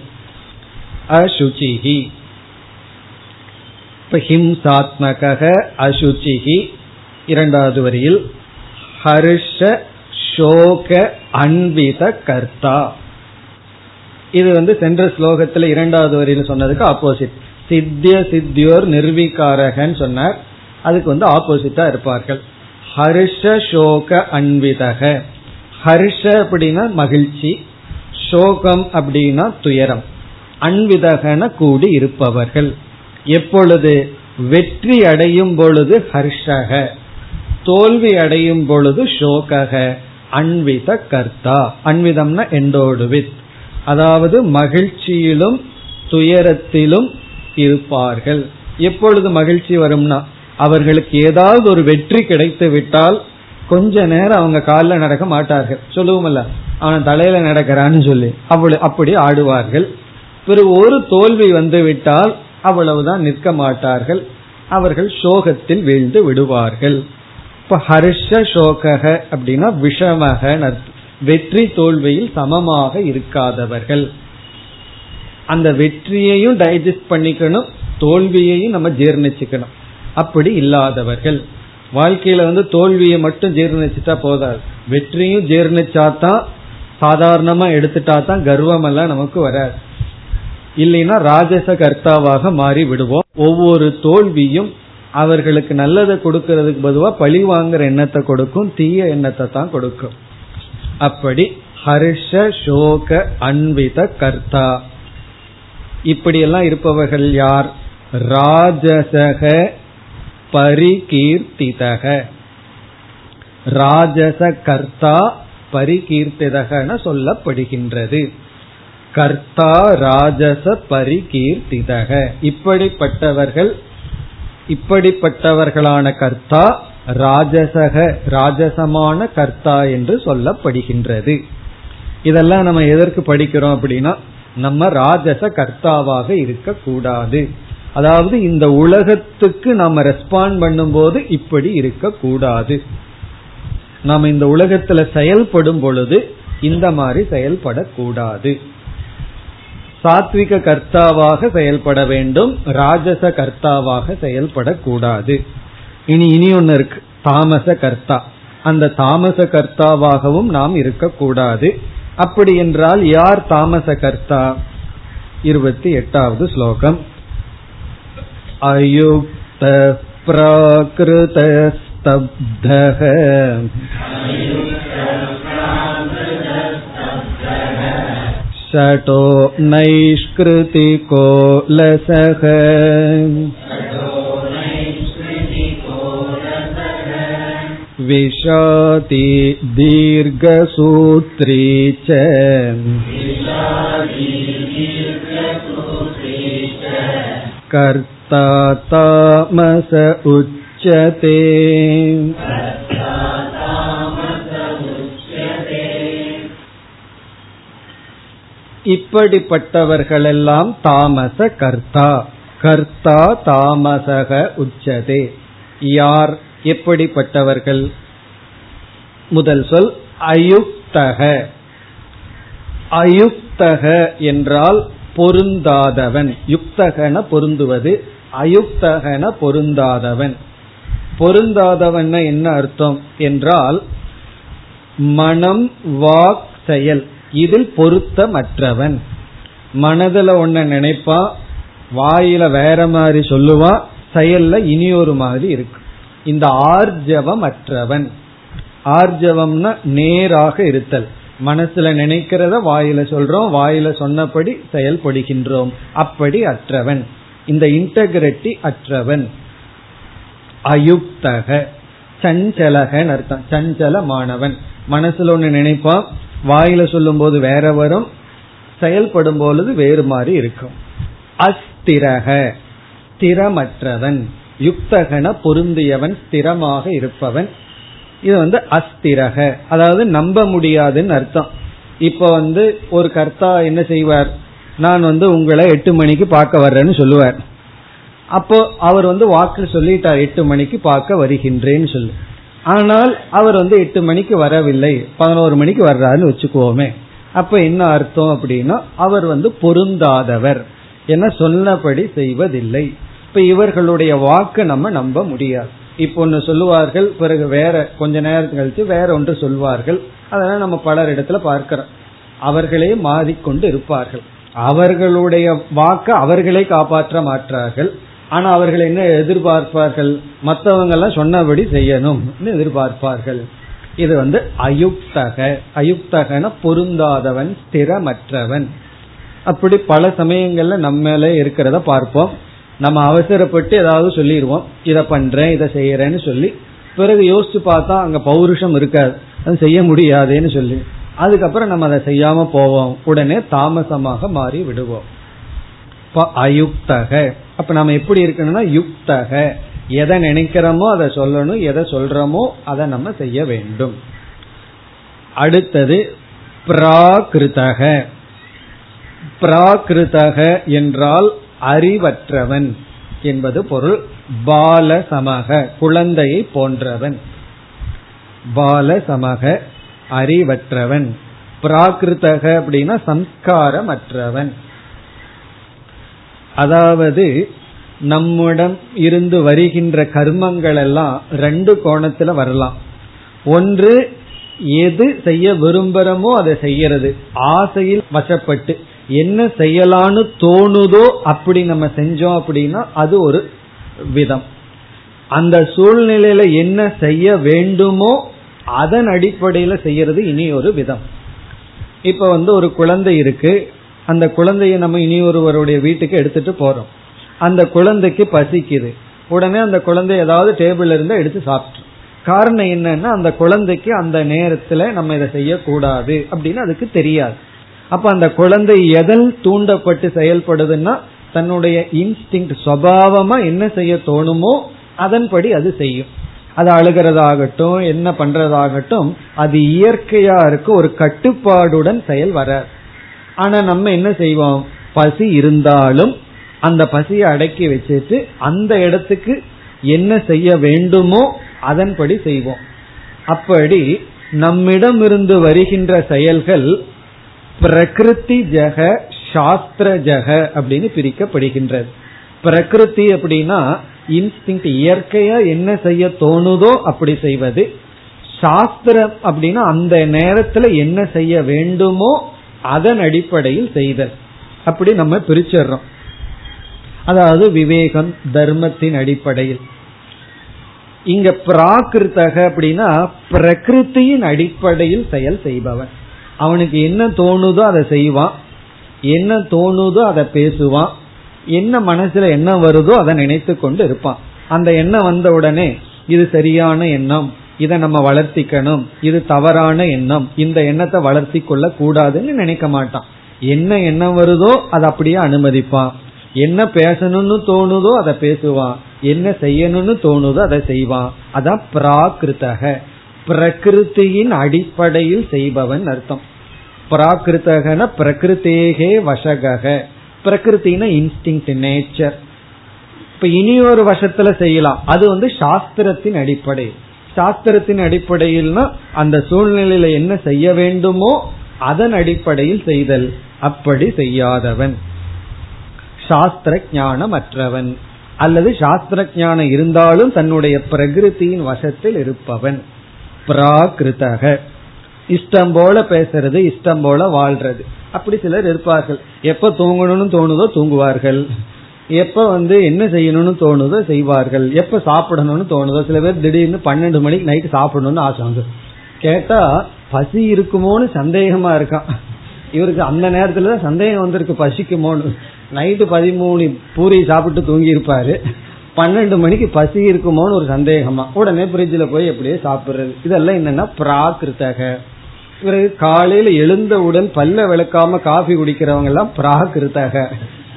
அசுச்சிகி ஹிம்சாத்மக அசுச்சிகி இரண்டாவது வரியில் ஹர்ஷ சோக அன்வித கர்த்தா. இது வந்து சென்ற ஸ்லோகத்துல இரண்டாவது வரியில் சொன்னதுக்கு ஆப்போசிட் சித்திய சித்தியோர் நிர்வீகாரகன்னு சொன்னார். அதுக்கு வந்து ஆப்போசிட்டா இருப்பார்கள். ஹர்ஷ சோக அன்விதக. ஹர்ஷ அப்படின்னா மகிழ்ச்சி. சோகம் அப்படின்னா துயரம். அன்விதகன கூடி இருப்பவர்கள். எப்பொழுது? வெற்றி அடையும் பொழுது ஹர்ஷக. தோல்வி அடையும் பொழுது சோகக. அன்வித கர்த்தா. அன்விதம்னா எண்டோடு வித் அதாவது மகிழ்ச்சியிலும் துயரத்திலும் இருப்பார்கள். எப்பொழுது மகிழ்ச்சி வரும்னா அவர்களுக்கு ஏதாவது ஒரு வெற்றி கிடைத்து விட்டால் கொஞ்ச நேரம் அவங்க காலில் நடக்க மாட்டார்கள். சொல்லுவோம்ல அவன் தலையில நடக்கிறான்னு சொல்லி. அவ்வளவு அப்படி ஆடுவார்கள். பிறகு ஒரு தோல்வி வந்து விட்டால் அவ்வளவுதான் நிற்க மாட்டார்கள். அவர்கள் சோகத்தில் வீழ்ந்து விடுவார்கள். இப்ப ஹர்ஷ சோகக அப்படின்னா விஷமக வெற்றி தோல்வியில் சமமாக இருக்காதவர்கள். அந்த வெற்றியையும் டைஜஸ்ட் பண்ணிக்கணும் தோல்வியையும் நம்ம ஜீர்ணிச்சுக்கணும். அப்படி இல்லாதவர்கள். வாழ்க்கையில வந்து தோல்வியை மட்டும் ஜீர்ணிச்சுட்டா போதாது. வெற்றியும் ஜீர்ணிச்சாதான் சாதாரணமா எடுத்துட்டா தான் கர்வம் எல்லாம் நமக்கு வராது. இல்லைன்னா ராஜச கர்த்தாவாக மாறி விடுவோம். ஒவ்வொரு தோல்வியும் அவர்களுக்கு நல்லதை கொடுக்கறதுக்கு பதுவா பழி வாங்குற எண்ணத்தை கொடுக்கும் தீய எண்ணத்தை தான் கொடுக்கும். அப்படி ஹர்ஷ சோக அன்வித கர்த்தா. இப்படியெல்லாம் இருப்பவர்கள் யார்? ராஜசக பரிகீர்த்திதக. ராஜச கர்த்தா பரிகீர்த்திதகன சொல்லப்படுகின்றது. கர்த்தா ராஜச பரிகீர்த்திதக. இப்படிப்பட்டவர்கள் இப்படிப்பட்டவர்களான கர்த்தா ராஜசக ராஜசமான கர்த்தா என்று சொல்லப்படுகின்றது. இதெல்லாம் நம்ம எதற்கு படிக்கிறோம் அப்படின்னா நம்ம ராஜச கர்த்தாவாக இருக்கக்கூடாது. அதாவது இந்த உலகத்துக்கு நாம ரெஸ்பாண்ட் பண்ணும்போது இப்படி இருக்கக்கூடாது. நாம் இந்த உலகத்துல செயல்படும் பொழுது இந்த மாதிரி செயல்படக்கூடாது. சாத்விக கர்த்தாவாக செயல்பட வேண்டும் ராஜச கர்த்தாவாக செயல்படக்கூடாது. இனி இனி ஒன்னு இருக்கு தாமச கர்த்தா அந்த தாமச கர்த்தாவாகவும் நாம் இருக்கக்கூடாது அப்படி என்றால் யார் தாமச கர்த்தா இருபத்தி எட்டாவது ஸ்லோகம் அயுக்த प्राकृतस्तब्धः षटो नैष्कृतिको लसः विशाति दीर्घसूत्री च कर्ता तामस उच्यते இப்படிப்பட்டவர்களெல்லாம் தாமச கர்த்தா கர்த்தா தாமசக உச்சதே யார் எப்படிப்பட்டவர்கள்? முதல் சொல் அயுக்தக அயுக்தக என்றால் பொருந்தாதவன். யுக்தகன பொருந்துவது அயுக்தகன பொருந்தாதவன். பொருந்தாதவன் என்ன அர்த்தம்? என்றால் மனம் வாக் செயல் இதில் பொருத்தமற்றவன். மனதுல ஒன்ன நினைப்பா வாயில வேற மாதிரி சொல்லுவா செயல்ல இனி ஒரு மாதிரி இருக்கு. இந்த ஆர்ஜவம் அற்றவன் ஆர்ஜவம்னா நேராக இருத்தல். மனசுல நினைக்கிறத வாயில சொல்றோம் வாயில சொன்னபடி செயல்படுகின்றோம். அப்படி அற்றவன். இந்த இன்டகிரிட்டி அற்றவன். அயுக்தக. சஞ்சலகன் அர்த்தம். சஞ்சலமானவன். மனசுல ஒண்ணு நினைப்பான் வாயில சொல்லும் போது வேற வரும் செயல்படும் பொழுது வேறு மாதிரி இருக்கும். அஸ்திரக. ஸ்திரமற்றவன் யுக்தகன பொருந்தியவன் ஸ்திரமாக இருப்பவன். இது வந்து அஸ்திரக. அதாவது நம்ப முடியாதுன்னு அர்த்தம். இப்ப வந்து ஒரு கர்த்தா என்ன செய்வார்? நான் வந்து உங்களை எட்டு மணிக்கு பார்க்க வர்றேன்னு சொல்லுவார். அப்போ அவர் வந்து வாக்கு சொல்லிட்டார் எட்டு மணிக்கு பார்க்க வருகின்றேன்னு சொல்லு. ஆனால் அவர் வந்து எட்டு மணிக்கு வரவில்லை பதினோரு மணிக்கு வர்றாருன்னு வச்சுக்குவோமே. அப்ப என்ன அர்த்தம் அப்படின்னா அவர் வந்து பொருந்தாதவர். என சொன்னபடி செய்வதில்லை. இப்ப இவர்களுடைய வாக்கு நம்ம நம்ப முடியாது. இப்போ ஒன்று சொல்லுவார்கள் பிறகு வேற கொஞ்ச நேரம் கழிச்சு வேற ஒன்று சொல்வார்கள். அதெல்லாம் நம்ம பலர் இடத்துல பார்க்கிறோம். அவர்களே மாறிக்கொண்டு இருப்பார்கள். அவர்களுடைய வாக்க அவர்களே காப்பாற்ற மாற்றார்கள் ஆனா அவர்கள் என்ன எதிர்பார்ப்பார்கள்? மற்றவங்க எல்லாம் சொன்னபடி செய்யணும் எதிர்பார்ப்பார்கள். இது வந்து அயுக்தக. அயுக்தகன பொருந்தாதவன் ஸ்திரமற்றவன். அப்படி பல சமயங்கள்ல நம்ம இருக்கிறத பார்ப்போம். நம்ம அவசரப்பட்டு ஏதாவது சொல்லிடுவோம் இதை பண்றேன் இதை செய்யறேன்னு சொல்லி பிறகு யோசிச்சு பார்த்தா அங்க பௌருஷம் இருக்காது. அது செய்ய முடியாதேன்னு சொல்லி. அதுக்கப்புறம் நம்ம அதை செய்யாம போவோம். உடனே தாமசமாக மாறி விடுவோம். அயுக்தக. அப்ப நம்ம எப்படி இருக்கணும்னா யுக்தக. எதை நினைக்கிறோமோ அதை சொல்லணும். எதை சொல்றோமோ அதை நம்ம செய்ய வேண்டும். அடுத்தது பிராகிருதக. பிராகிருதக என்றால் அறிவற்றவன் என்பது பொருள். பால சமக குழந்தையை போன்றவன். பால சமக அறிவற்றவன். பிராகிருதக அப்படின்னா சம்ஸ்காரமற்றவன். அதாவது நம்மிடம் இருந்து வருகின்ற கர்மங்கள் எல்லாம் ரெண்டு கோணத்துல வரலாம். ஒன்று எது செய்ய விரும்புறமோ அதை செய்யறது. ஆசையில் வசப்பட்டு என்ன செய்யலான்னு தோணுதோ அப்படி நம்ம செஞ்சோம் அப்படின்னா அது ஒரு விதம். அந்த சூழ்நிலையில என்ன செய்ய வேண்டுமோ அதன் அடிப்படையில செய்யறது இனி ஒரு விதம். இப்ப வந்து ஒரு குழந்தை இருக்கு. அந்த குழந்தைய நம்ம இனி ஒருவருடைய வீட்டுக்கு எடுத்துட்டு போறோம். அந்த குழந்தைக்கு பசிக்குது. உடனே அந்த குழந்தை ஏதாவது டேபிள் இருந்தா எடுத்து சாப்பிட்டு காரணம் என்னன்னா அந்த குழந்தைக்கு அந்த நேரத்துல நம்ம இதை செய்யக்கூடாது அப்படின்னு அதுக்கு தெரியாது. அப்ப அந்த குழந்தை எதல் தூண்டப்பட்டு செயல்படுதுன்னா தன்னுடைய இன்ஸ்டிங் சுவாவமா என்ன செய்ய தோணுமோ அதன்படி அது செய்யும். அது அழுகிறதாகட்டும் என்ன பண்றதாகட்டும் அது இயற்கையா இருக்க ஒரு கட்டுப்பாடுடன் செயல் வர. ஆனா நம்ம என்ன செய்வோம்? பசி இருந்தாலும் அந்த பசியை அடக்கி வச்சுட்டு அந்த இடத்துக்கு என்ன செய்ய வேண்டுமோ அதன்படி செய்வோம். அப்படி நம்மிடமிருந்து வருகின்ற செயல்கள் பிரகிருதி ஜெக சாஸ்திர ஜெக அப்படின்னு பிரிக்கப்படுகின்றது. பிரகிருதி அப்படின்னா இன்ஸ்டிங் இயற்கையா என்ன செய்ய தோணுதோ அப்படி செய்வது. சாஸ்திரம் அப்படின்னா அந்த நேரத்துல என்ன செய்ய வேண்டுமோ அதன் அடிப்படையில் செய்தல். அப்படி நம்ம பிரிச்சிடுறோம். அதாவது விவேகம் தர்மத்தின் அடிப்படையில். இங்க பிராகிருத்தக அப்படின்னா பிரகிருத்தியின் அடிப்படையில் செயல் செய்பவன் அவனுக்கு என்ன தோணுதோ அதை செய்வான். என்ன தோணுதோ அதை பேசுவான். என்ன மனசுல என்ன வருதோ அதை நினைத்து கொண்டு இருப்பான். அந்த எண்ணம் வந்த உடனே இது சரியான எண்ணம் இதை நம்ம வளர்த்திக்கணும் இது தவறான எண்ணம் இந்த எண்ணத்தை வளர்த்தி கொள்ள கூடாதுன்னு நினைக்க மாட்டான். என்ன எண்ணம் வருதோ அதை அப்படியே அனுமதிப்பான். என்ன பேசணும்னு தோணுதோ அதை பேசுவான். என்ன செய்யணும்னு தோணுதோ அதை செய்வான். அதான் பிராகிருத்தக. பிரகிருத்தியின் அடிப்படையில் செய்பவன் அர்த்தம். பிராகிருத்தகன பிரகிருத்தேகே வசகக. பிரகிருத்தின இன்ஸ்டிங் நேச்சர். இப்ப இனி ஒரு வசத்துல செய்யலாம். அது வந்து சாஸ்திரத்தின் அடிப்படை. சாஸ்திரத்தின் அடிப்படையில்னா அந்த சூழ்நிலையில என்ன செய்ய வேண்டுமோ அதன் அடிப்படையில் செய்தல். அப்படி செய்யாதவன். சாஸ்திர ஞானம் அற்றவன் அல்லது சாஸ்திர ஞானம் இருந்தாலும் தன்னுடைய பிரகிருத்தியின் வசத்தில் இருப்பவன். பிராகிருதக இஷ்டம் போல பேசுறது இஷ்டம் போல வாழ்றது. அப்படி சிலர் இருப்பார்கள். எப்ப தூங்கணும்னு தோணுதோ தூங்குவார்கள். எப்ப வந்து என்ன செய்யணும்னு தோணுதோ செய்வார்கள். எப்ப சாப்பிடணும்னு தோணுதோ. சில பேர் திடீர்னு பன்னெண்டு மணிக்கு நைட்டு சாப்பிடணும்னு ஆசை வந்து கேட்டா பசி இருக்குமோன்னு சந்தேகமா இருக்கான். இவருக்கு அந்த நேரத்துல தான் சந்தேகம் வந்திருக்கு பசிக்குமோன்னு. நைட்டு பதிமூணு பூரி சாப்பிட்டு தூங்கி இருப்பாரு பன்னெண்டு மணிக்கு பசி இருக்குமோன்னு ஒரு சந்தேகமா. உடனே பிரிட்ஜில் போய் எப்படியே சாப்பிடுறது. இதெல்லாம் என்னன்னா பிராகிருத்தக. பிறகு காலையில எழுந்தவுடன் பல்ல விளக்காம காஃபி குடிக்கிறவங்க எல்லாம் பிராகிருத்தக.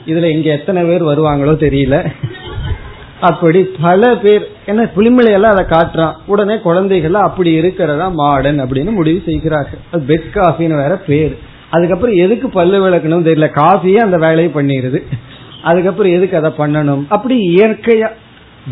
இதுல இங்க எத்தனை பேர் வருவாங்களோ தெரியல. அப்படி பல பேர் என்ன புளிமலையெல்லாம் அதை காட்டுறான். உடனே குழந்தைகள் அப்படி இருக்கிறதா மாடர்ன் அப்படின்னு முடிவு செய்கிறார்கள். அது பெட் காஃபின்னு வேற பேர். அதுக்கப்புறம் எதுக்கு பல்லு விளக்கணும் தெரியல. காஃபியே அந்த வேலையை பண்ணிடுது. அதுக்கப்புறம் எதுக்கு அதை பண்ணணும்? அப்படி இயற்கையா.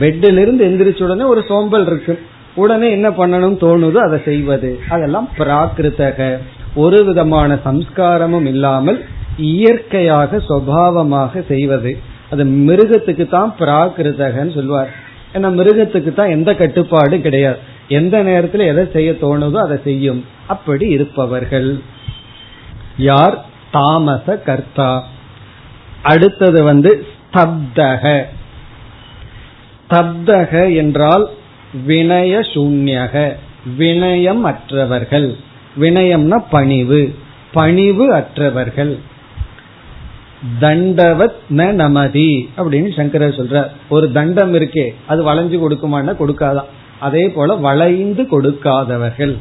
பெட்டில இருந்து எந்திரிச்ச உடனே ஒரு சோம்பல் இருக்கு. உடனே என்ன பண்ணணும் தோணுதோ அதை செய்வது. அதெல்லாம் பிராகிருத்தக. ஒரு விதமான சம்ஸ்காரமும் இல்லாமல் இயற்கையாக சுவாவமாக செய்வது. அது மிருகத்துக்கு தான் பிராகிருத்தகன்னு சொல்லுவார் ஏன்னா மிருகத்துக்கு தான் எந்த கட்டுப்பாடும் கிடையாது. எந்த நேரத்தில் எதை செய்ய தோணுதோ அதை செய்யும். அப்படி இருப்பவர்கள். யார்? தாமச கர்த்தா. அடுத்தது வந்து ஸ்தப்தக. ஸ்தப்தக என்றால் வினய சூன்யக வினயம் அற்றவர்கள் வினயம்னா பணிவு பணிவு அற்றவர்கள். தண்டவத் ந நமதி அப்படின்னு சங்கரர் சொல்றார். ஒரு தண்டம் இருக்கே அது வளைஞ்சு கொடுக்குமான்னா கொடுக்காதான். அதே போல வளைந்து கொடுக்காதவர்கள்.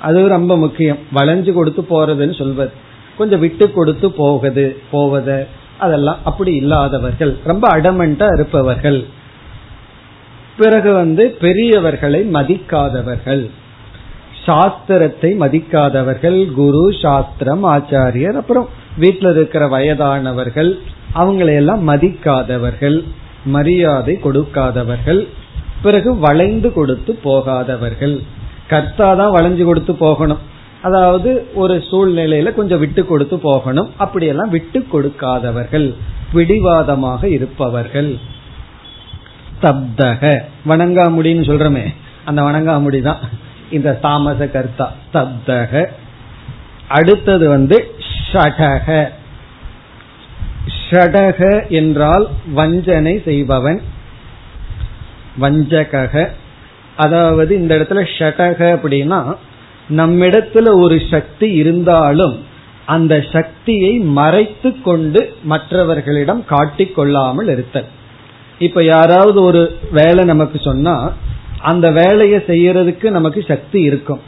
அது ரொம்ப முக்கியம். வளைஞ்சு கொடுத்து போறதுன்னு சொல்வது கொஞ்சம் விட்டு கொடுத்து போகுது போவத அதெல்லாம் அப்படி இல்லாதவர்கள். ரொம்ப அடமெண்டா இருப்பவர்கள். பிறகு வந்து பெரியவர்களை மதிக்காதவர்கள். சாஸ்திரத்தை மதிக்காதவர்கள் குரு சாஸ்திரம் ஆச்சாரியர் அப்புறம் வீட்டில் இருக்கிற வயதானவர்கள் அவங்களையெல்லாம் மதிக்காதவர்கள் மரியாதை கொடுக்காதவர்கள் பிறகு வளைந்து கொடுத்து போகாதவர்கள். கர்த்தா தான் வளைஞ்சு கொடுத்து போகணும். அதாவது ஒரு சூழ்நிலையில கொஞ்சம் விட்டு கொடுத்து போகணும். அப்படியெல்லாம் விட்டு கொடுக்காதவர்கள் பிடிவாதமாக இருப்பவர்கள். ஸ்தப்தக வணங்காமுடின்னு சொல்றமே அந்த வணங்காமுடி தான் இந்த தாமச கர்த்தா ஸ்தப்தக அடுத்தது வந்து ஷடக. ஷடக என்றால் வஞ்சனை செய்பவன். வஞ்சக அதாவது இந்த இடத்துல ஷடக அப்படின்னா நம்மிடத்துல ஒரு சக்தி இருந்தாலும் அந்த சக்தியை மறைத்து கொண்டு மற்றவர்களிடம் காட்டிக் கொள்ளாமல் இருத்தல். இப்ப யாராவது ஒரு வேலை நமக்கு சொன்னா அந்த வேலையை செய்யறதுக்கு நமக்கு சக்தி இருக்கும்.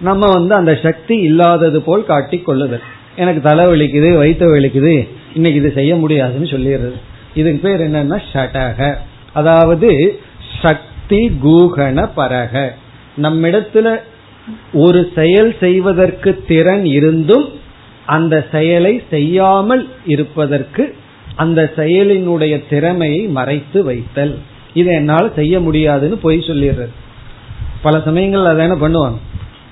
நம்ம வந்து அந்த சக்தி இல்லாதது போல் காட்டிக் கொள்ளுதல் எனக்கு தலை வலிக்குது வயிற்று வலிக்குது இன்னைக்கு இது செய்ய முடியாதுன்னு சொல்லிடுறது. இதுக்கு பேர் என்னன்னா ஷடக. அதாவது சக்தி கூகண பரக. நம்மிடத்துல ஒரு செயல் செய்வதற்கு திறன் இருந்தும் அந்த செயலை செய்யாமல் இருப்பதற்கு அந்த செயலினுடைய திறமையை மறைத்து வைத்தல். இதை என்னால் செய்ய முடியாதுன்னு பொய் சொல்லிடுறது. பல சமயங்கள் அதான பண்ணுவாங்க?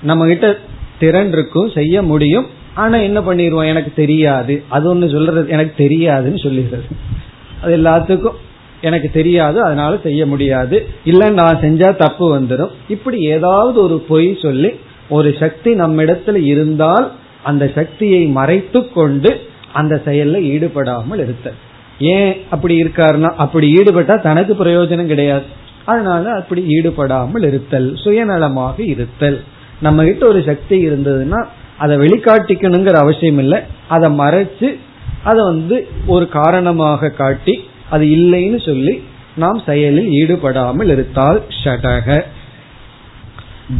நம்ம கிட்ட திறன் இருக்கும் செய்ய முடியும் ஆனா என்ன பண்ணிடுவோம் எனக்கு தெரியாது. அது ஒண்ணு சொல்றது எனக்கு தெரியாதுன்னு சொல்லிடுறது. அது எல்லாத்துக்கும் எனக்கு தெரியாது அதனால செய்ய முடியாது. இல்ல நான் செஞ்சா தப்பு வந்துடும் இப்படி ஏதாவது ஒரு பொய் சொல்லி ஒரு சக்தி நம்மிடத்துல இருந்தால் அந்த சக்தியை மறைத்து கொண்டு அந்த செயல்ல ஈடுபடாமல் இருத்தல். ஏன் அப்படி இருக்காருன்னா அப்படி ஈடுபட்டா தனக்கு பிரயோஜனம் கிடையாது. அதனால அப்படி ஈடுபடாமல் இருத்தல் சுயநலமாக இருத்தல். நம்ம கிட்ட ஒரு சக்தி இருந்ததுன்னா அதை வெளிக்காட்டிக்கணுங்கிற அவசியம் இல்லை. அதை மறைச்சு அதை வந்து ஒரு காரணமாக காட்டி அது இல்லைன்னு சொல்லி நாம் செயலில் ஈடுபடாமல் இருத்தால் ஷடக.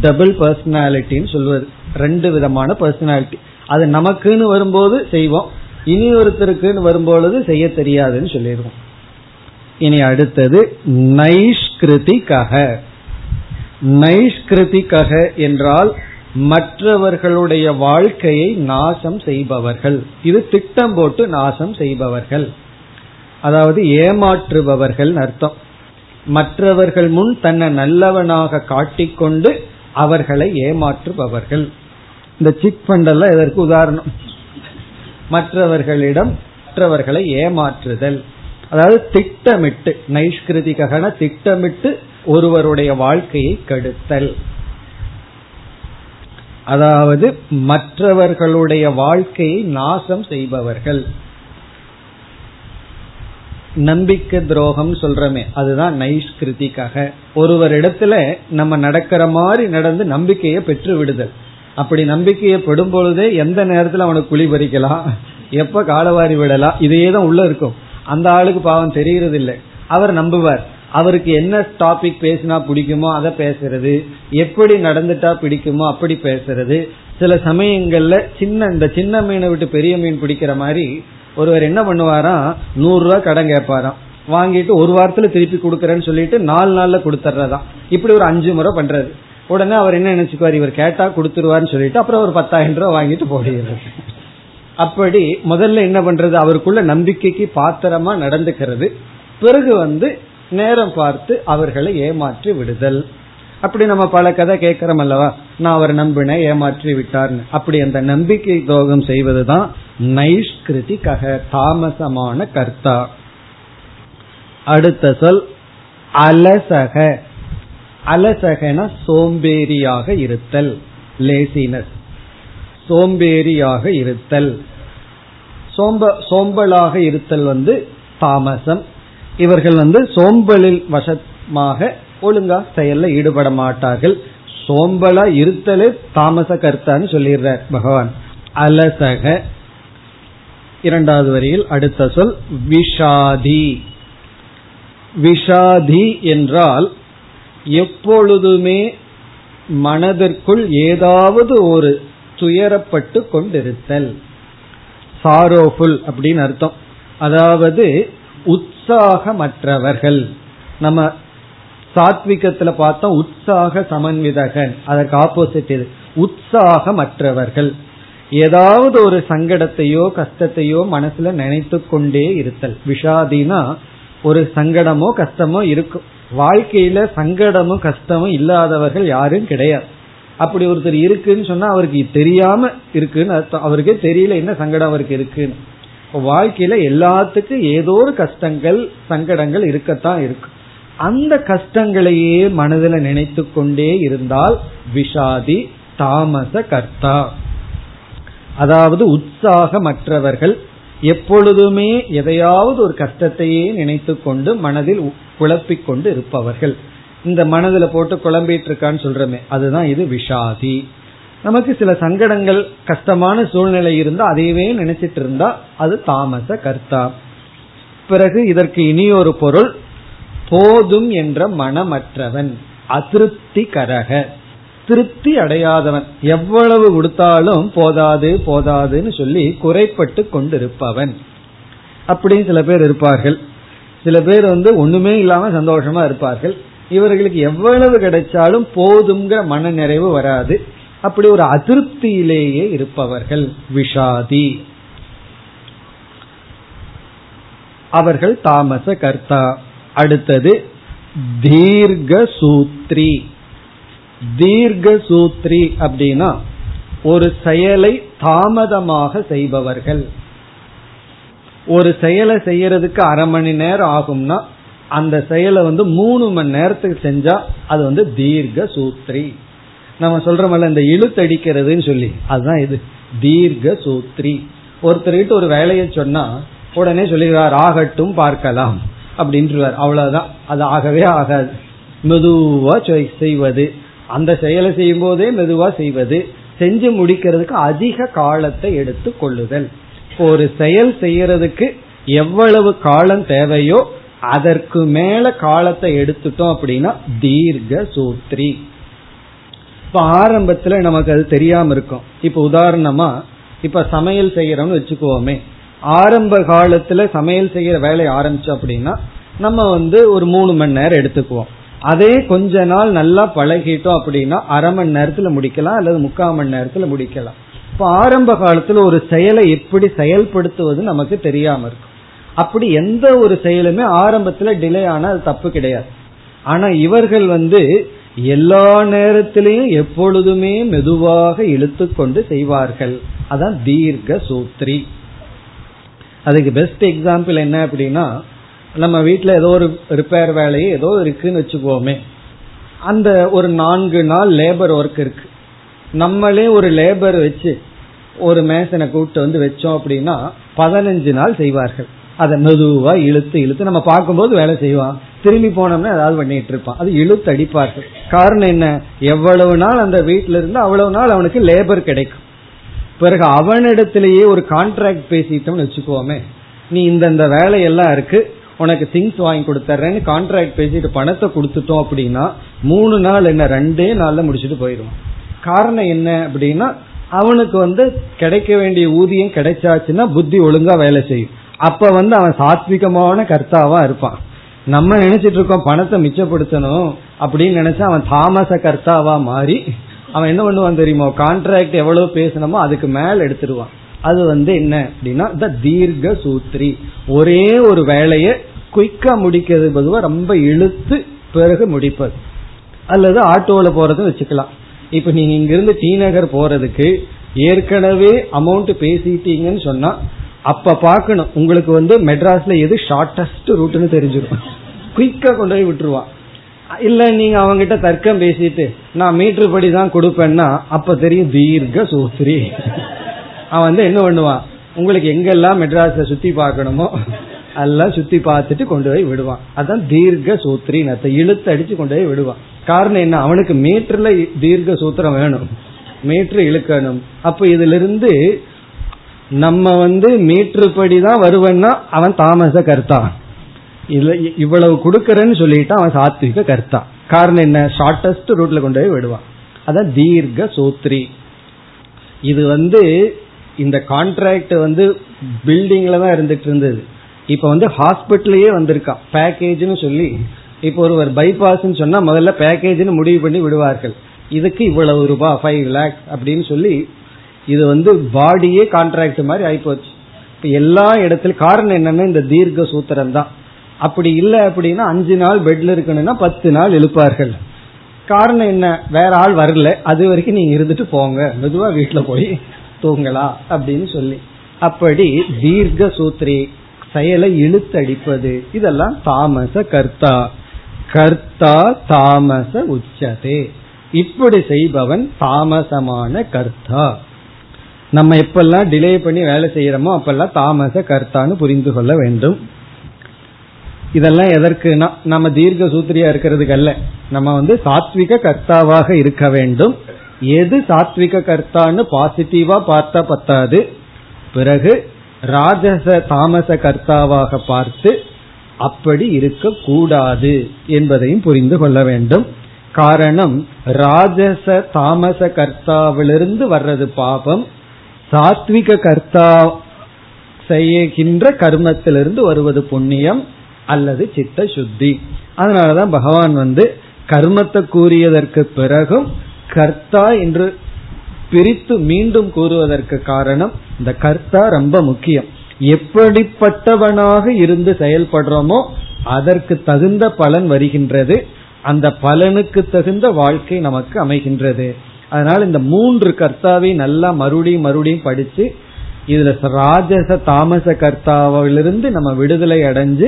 டபுள் பர்சனாலிட்டின்னு சொல்வது. ரெண்டு விதமான பர்சனாலிட்டி அது நமக்குன்னு வரும்போது செய்வோம். இனி ஒருத்தருக்குன்னு வரும்பொழுது செய்ய தெரியாதுன்னு சொல்லிடுவோம். இனி அடுத்தது நைஷ்கிருதிகக. நைஷ்கிருதிகக என்றால் மற்றவர்களுடைய வாழ்க்கையை நாசம் செய்பவர்கள். இது திட்டம் போட்டு நாசம் செய்பவர்கள். அதாவது ஏமாற்றுபவர்கள் அர்த்தம். மற்றவர்கள் முன் தன்னை நல்லவனாக காட்டிக்கொண்டு அவர்களை ஏமாற்றுபவர்கள். இந்த சிக் ஃபண்ட் எல்லாம் இதற்கு உதாரணம். மற்றவர்களிடம் மற்றவர்களை ஏமாற்றுதல். அதாவது திட்டமிட்டு நைஷ்கிருதிகன திட்டமிட்டு ஒருவருடைய வாழ்க்கையை கெடுத்தல். அதாவது மற்றவர்களுடைய வாழ்க்கையை நாசம் செய்பவர்கள். நம்பிக்கை துரோகம் சொல்றமே அதுதான் நைஷ்கிருதிக்காக ஒருவர் இடத்துல நம்ம நடக்கிற மாதிரி நடந்து நம்பிக்கையை பெற்று விடுதல். அப்படி நம்பிக்கையை படும் பொழுதே எந்த நேரத்தில் அவனுக்கு குழி பறிக்கலாம்? எப்ப காலவாரி விடலாம்? இதையே தான் உள்ள இருக்கும். அந்த ஆளுக்கு பாவம் தெரியறது இல்லை அவர் நம்புவார். அவருக்கு என்ன டாபிக் பேசினா பிடிக்குமோ அதை பேசுறது. எப்படி நடந்துட்டா பிடிக்குமோ அப்படி பேசுறது. சில சமயங்கள்ல சின்ன இந்த சின்ன மீனை விட்டு பெரிய மீன் பிடிக்கிற மாதிரி ஒருவர் என்ன பண்ணுவாராம் நூறு ரூபா கடன் கேட்பாராம். வாங்கிட்டு ஒரு வாரத்துல திருப்பி கொடுக்கறேன்னு சொல்லிட்டு நாலு நாள்ல கொடுத்துறதாம் இப்படி ஒரு அஞ்சு முறை பண்றது. உடனே அவர் என்ன நினைச்சுக்குவார்? இவர் கேட்டா கொடுத்துருவார்னு சொல்லிட்டு அப்புறம் ஒரு பத்தாயிரம் ரூபாய் வாங்கிட்டு போடுகிறது அப்படி முதல்ல என்ன பண்றது? அவருக்குள்ள நம்பிக்கைக்கு பாத்திரமா நடந்துக்கிறது. பிறகு வந்து நேரம் பார்த்து அவர்களை ஏமாற்றி விடுதல். அப்படி நம்ம பல கதை கேட்கிறோம் அல்லவா? நான் அவர் நம்பினேன் ஏமாற்றி விட்டார்னு. அப்படி அந்த நம்பிக்கை துரோகம் செய்வதுதான் நைஷ்கிருதி கக தாமசமான கர்த்தா. அடுத்த சொல் அலசக. அலசகன சோம்பேறியாக இருத்தல் லேசினஸ் சோம்பேறியாக இருத்தல். சோம்ப சோம்பலாக இருத்தல் வந்து தாமசம். இவர்கள் வந்து சோம்பலில் வசமாக ஒழுங்கா செயல்ல ஈடுபட மாட்டார்கள். சோம்பலா இருத்தலே தாமச கர்த்தான்னு சொல்லிடுறார் பகவான். அலசக. இரண்டாவது வரியில் அடுத்த சொல் விஷாதி. விஷாதி என்றால் எப்பொழுதுமே மனதிற்குள் ஏதாவது ஒரு துயரப்பட்டு கொண்டிருத்தல். சாரோஃபுல் அப்படின்னு அர்த்தம். அதாவது உற்சாகமற்றவர்கள். நம்ம சாத்விகத்துல பார்த்தோம் உற்சாக சமன்விதகன். அதற்கு ஆப்போசிட் இது. உற்சாகமற்றவர்கள். ஏதாவது ஒரு சங்கடத்தையோ கஷ்டத்தையோ மனசுல நினைத்து கொண்டே இருத்தல். விஷாதினா ஒரு சங்கடமோ கஷ்டமோ இருக்கும். வாழ்க்கையில சங்கடமும் கஷ்டமும் இல்லாதவர்கள் யாரும் கிடையாது. அப்படி ஒருத்தர் இருக்குன்னு சொன்னா அவருக்கு தெரியாம இருக்குன்னு அர்த்தம். அவருக்கே தெரியல என்ன சங்கடம் அவருக்கு இருக்குன்னு. வாழ்க்கையில எல்லாத்துக்கும் ஏதோ ஒரு கஷ்டங்கள் சங்கடங்கள் இருக்கத்தான் இருக்கும் அந்த கஷ்டங்களையே மனதில் நினைத்து கொண்டே இருந்தால் விஷாதி தாமச கர்த்தா. அதாவது உற்சாகமற்றவர்கள் எப்பொழுதுமே எதையாவது ஒரு கஷ்டத்தையே நினைத்து கொண்டு மனதில் குழப்பிக் கொண்டு இருப்பவர்கள். இந்த மனதில் போட்டு குழம்பிட்டு இருக்கான்னு சொல்றமே அதுதான் இது விஷாதி. நமக்கு சில சங்கடங்கள் கஷ்டமான சூழ்நிலை இருந்தா அதையவே நினைச்சிட்டு இருந்தா அது தாமச கர்த்தா. பிறகு இதற்கு இனி ஒரு பொருள் போதும் என்ற மனமற்றவன். அதிருப்தி கரக திருப்தி அடையாதவன். எவ்வளவு கொடுத்தாலும் போதாது போதாதுன்னு சொல்லி குறைப்பட்டு கொண்டிருப்பவன். அப்படின்னு சில பேர் இருப்பார்கள். சில பேர் வந்து ஒண்ணுமே இல்லாம சந்தோஷமா இருப்பார்கள். இவர்களுக்கு எவ்வளவு கிடைச்சாலும் போதுங்கிற மன நிறைவு வராது. அப்படி ஒரு அதிருப்தியிலேயே இருப்பவர்கள் விஷாதி. அவர்கள் தாமச கர்த்தா. அடுத்தது தீர்க்க சூத்ரி தீர்க்க சூத்ரி அப்படின்னா ஒரு செயலை தாமதமாக செய்பவர்கள். ஒரு செயலை செய்யறதுக்கு அரை மணி நேரம் ஆகும்னா அந்த செயலை வந்து மூணு மணி நேரத்துக்கு செஞ்சா அது வந்து தீர்க்க சூத்ரி நம்ம சொல்றோம்ல இந்த இழுத்தடிக்கிறதுன்னு சொல்லி. அதுதான் இது. தீர்க்க சூத்ரி ஒருத்தர்கிட்ட ஒரு வேலையை சொன்னா உடனே சொல்லிடுறார் ஆகட்டும் பார்க்கலாம். அப்படின்றார் அவ்வளவுதான். அது ஆகவே ஆகாது. மெதுவா செய்வது. அந்த செயலை செய்யும் போதே மெதுவா செய்வது. செஞ்சு முடிக்கிறதுக்கு அதிக காலத்தை எடுத்து கொள்ளுதல். ஒரு செயல் செய்யறதுக்கு எவ்வளவு காலம் தேவையோ அதற்கு மேல காலத்தை எடுத்துட்டோம் அப்படின்னா தீர்க்க சூத்ரி இப்ப ஆரம்பத்துல நமக்கு அது தெரியாம இருக்கும். இப்ப உதாரணமா இப்ப சமையல் செய்யறோம்னு வச்சுக்கோமே. ஆரம்ப காலத்துல சமையல் செய்யற வேலையை ஆரம்பிச்சோம் அப்படின்னா நம்ம வந்து ஒரு மூணு மணி நேரம் எடுத்துக்குவோம். அதே கொஞ்ச நாள் நல்லா பழகிட்டோம் அப்படின்னா அரை மணி நேரத்துல முடிக்கலாம் அல்லது முக்கால் மணி நேரத்துல முடிக்கலாம். இப்ப ஆரம்ப காலத்துல ஒரு செயலை எப்படி செயல்படுத்துவது நமக்கு தெரியாம இருக்கும். அப்படி எந்த ஒரு செயலுமே ஆரம்பத்துல டிலே ஆனா அது தப்பு கிடையாது. ஆனா இவர்கள் வந்து எல்லா நேரத்திலையும் எப்பொழுதுமே மெதுவாக இழுத்துக்கொண்டு செய்வார்கள். அதான் தீர்க்க சூத்ரி அதுக்கு பெஸ்ட் எக்ஸாம்பிள் என்ன அப்படின்னா நம்ம வீட்டில் ஏதோ ஒரு ரிப்பேர் வேலையை ஏதோ இருக்குன்னு வச்சுக்கோமே. அந்த ஒரு நான்கு நாள் லேபர் ஒர்க் இருக்கு. நம்மளே ஒரு லேபர் வச்சு ஒரு மேசனை கூப்பிட்டு வந்து வச்சோம் அப்படின்னா பதினஞ்சு நாள் செய்வார்கள். அதை மெதுவா இழுத்து இழுத்து நம்ம பார்க்கும்போது வேலை செய்வான். திரும்பி போனோம்னா ஏதாவது பண்ணிட்டு இருப்பான். அது இழுத்து அடிப்பார்கள். காரணம் என்ன? எவ்வளவு நாள் அந்த வீட்டில இருந்து அவ்வளவு நாள் அவனுக்கு லேபர் கிடைக்கும். பிறகு அவனிடத்திலேயே ஒரு கான்ட்ராக்ட் பேசிட்டோம்னு வச்சுக்கோமே. நீ இந்தந்த வேலையெல்லாம் இருக்கு உனக்கு திங்ஸ் வாங்கி கொடுத்துறேன்னு கான்ட்ராக்ட் பேசிட்டு பணத்தை கொடுத்துட்டோம் அப்படின்னா மூணு நாள் என்ன ரெண்டே நாள்ல முடிச்சுட்டு போயிடுவான். காரணம் என்ன அப்படின்னா அவனுக்கு வந்து கிடைக்க வேண்டிய ஊதியம் கிடைச்சாச்சுன்னா புத்தி ஒழுங்கா வேலை செய்யும். அப்ப வந்து அவன் சாத்விகமான கர்த்தாவா இருப்பான். நம்ம நினைச்சிட்டு இருக்கோம் பணத்தை மிச்சப்படுத்தணும் அப்படின்னு நினைச்சா அவன் தாமச கர்த்தாவா மாறி அவன் என்ன பண்ணுவான் தெரியுமோ? கான்ட்ராக்ட் எவ்வளவு பேசணுமோ அதுக்கு மேல எடுத்துருவான் அது வந்து என்ன அப்படின்னா த தீர்க்க சூத்ரி ஒரே ஒரு வேலையை குயிக்கா முடிக்கிறது பொதுவாக ரொம்ப இழுத்து பிறகு முடிப்பது. அல்லது ஆட்டோவில் போறதும் வச்சுக்கலாம். இப்ப நீங்க இங்கிருந்து டி நகர் போறதுக்கு ஏற்கனவே அமௌண்ட் பேசிட்டீங்கன்னு சொன்னா அப்ப பாக்கணும் உங்களுக்கு வந்து மெட்ராஸ்ல எது ஷார்டஸ்ட் ரூட்னு தெரிஞ்சிடும். குயிக்கா கொண்டு போய் விட்டுருவான். இல்ல நீங்க அவங்கிட்ட தர்க்கம் பேசிட்டு நான் மீட்டர் படி தான் கொடுப்பேன்னா அப்ப தெரியும் தீர்க்க சூத்ரி அவன் வந்து என்ன பண்ணுவான்? உங்களுக்கு எங்கெல்லாம் மெட்ராஸ சுத்தி பார்க்கணுமோ எல்லாம் சுத்தி பார்த்துட்டு கொண்டு போய் விடுவான். அதான் தீர்க்க சூத்ரி நத்தை இழுத்து அடிச்சு கொண்டு போய் விடுவான். காரணம் என்ன? அவனுக்கு மீட்டர்ல தீர்க்க சூத்திரம் வேணும். மீட்டர் இழுக்கணும். அப்ப இதுல இருந்து நம்ம வந்து மீட்டர் படி தான் வருவன்னா அவன் தாமச கருத்தான் இல்ல இவ்வளவு கொடுக்கறேன்னு சொல்லிட்டு அவன் சாத்விக கர்த்தா. காரணம் என்ன? ஷார்டஸ்ட் ரூட்ல கொண்டு போய் விடுவான். அதான் தீர்க்க சூத்ரி. இது வந்து இந்த கான்ட்ராக்ட் வந்து பில்டிங்ல தான் இருந்துட்டு இருந்தது. இப்ப வந்து ஹாஸ்பிட்டலையே வந்திருக்கான். பேக்கேஜ்னு சொல்லி இப்போ ஒருவர் பைபாஸ் சொன்னா முதல்ல பேக்கேஜ்னு முடிவு பண்ணி விடுவார்கள். இதுக்கு இவ்வளவு ரூபாய் ஃபைவ் லேக்ஸ் அப்படின்னு சொல்லி இது வந்து பாடியே கான்ட்ராக்ட் மாதிரி ஆயிப்போச்சு. இப்ப எல்லா இடத்துல காரணம் என்னன்னா இந்த தீர்க்க சூத்திரம் தான் அப்படி இல்லை அப்படின்னா அஞ்சு நாள் பெட்ல இருக்கணும்னா பத்து நாள் எழுப்பார்கள் காரணம் என்ன? வேற ஆள் வரல. அது வரைக்கும் நீங்க இருந்துட்டு போங்க. மெதுவா வீட்டுல போய் தூங்கலாம் அப்படின்னு சொல்லி. அப்படி தீர்க்க சூத்திரி செயலை இழுத்தடிப்பது இதெல்லாம் தாமச கர்த்தா. கர்த்தா தாமச உச்சதே. இப்படி செய்பவன் தாமசமான கர்த்தா. நம்ம எப்பெல்லாம் டிலே பண்ணி வேலை செய்யறோமோ அப்பெல்லாம் தாமச கர்த்தான்னு புரிந்து கொள்ள வேண்டும். இதெல்லாம் எதற்குனா நம்ம தீர்க்க சூத்திரியா இருக்கிறதுக்கு அல்ல. நம்ம வந்து சாத்விக கர்த்தாவாக இருக்க வேண்டும். எது சாத்விக கர்த்தான்னு பாசிட்டிவா பார்த்தா பத்தாது. பிறகு ராஜச தாமச கர்த்தாவாக பார்த்து அப்படி இருக்கக்கூடாது என்பதையும் புரிந்து கொள்ள வேண்டும். காரணம் ராஜச தாமச கர்த்தாவிலிருந்து வர்றது பாபம். சாத்விக கர்த்தா செய்கின்ற கர்மத்திலிருந்து வருவது புண்ணியம். அல்லது சித்த சுத்தி. அதனாலதான் பகவான் வந்து கர்மத்தை கூறியதற்கு பிறகும் கர்த்தா என்று பிரித்து மீண்டும் கூறுவதற்கு காரணம் இந்த கர்த்தா ரொம்ப முக்கியம். எப்படிப்பட்டவனாக இருந்து செயல்படுறோமோ அதற்கு தகுந்த பலன் வருகின்றது. அந்த பலனுக்கு தகுந்த வாழ்க்கை நமக்கு அமைகின்றது. அதனால இந்த மூன்று கர்த்தாவை நல்லா மறுபடியும் மறுபடியும் படிச்சு இதுல ராஜச தாமச கர்த்தாவிலிருந்து நம்ம விடுதலை அடைஞ்சு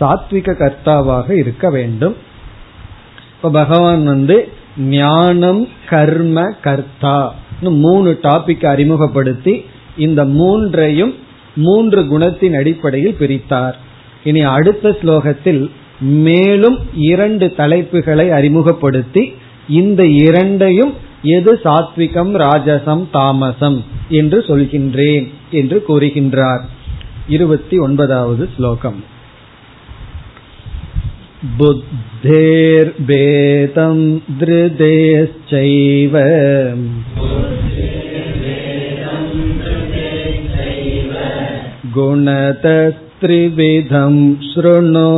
சாத்விக கர்த்தாவாக இருக்க வேண்டும். இப்ப பகவான் வந்து ஞானம் கர்ம கர்த்தா மூணு டாபிக் அறிமுகப்படுத்தி இந்த மூன்றையும் மூன்று குணத்தின் அடிப்படையில் பிரித்தார். இனி அடுத்த ஸ்லோகத்தில் மேலும் இரண்டு தலைப்புகளை அறிமுகப்படுத்தி இந்த இரண்டையும் எது சாத்விகம் ராஜசம் தாமசம் என்று சொல்கின்றேன் என்று கூறுகின்றார். இருபத்தி ஒன்பதாவது ஸ்லோகம். बुद्धेर्भेदं धृतेश्चैव गुणतस्त्रिविधं शृणु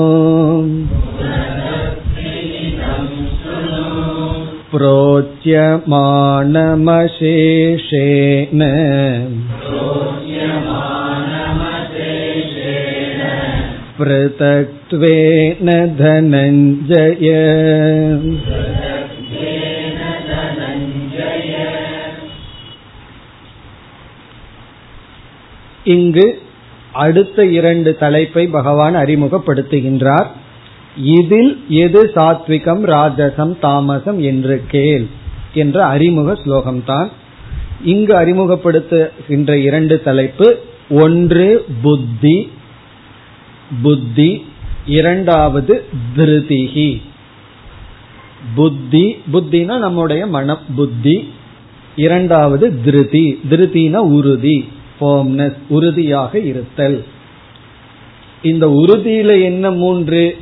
प्रोच्यमानमशेषेण पृथक्त्वेन धनञ्जय இங்கு அடுத்த இரண்டு தலைப்பை பகவான் அறிமுகப்படுத்துகின்றார் இதில் எது சாத்விகம் ராஜசம் தாமசம் என்று கேள் என்ற அறிமுக ஸ்லோகம்தான் இங்கு அறிமுகப்படுத்துகின்ற இரண்டு தலைப்பு ஒன்று புத்தி புத்தி இரண்டாவது திருதிகி. புத்தி புத்தினா நம்முடைய மனம் புத்தி இரண்டாவது திருதி. திருதினா உறுதி ஃபோம்னஸ் உறுதியாக இருத்தல். இந்த உறுதியில என்ன மூன்று?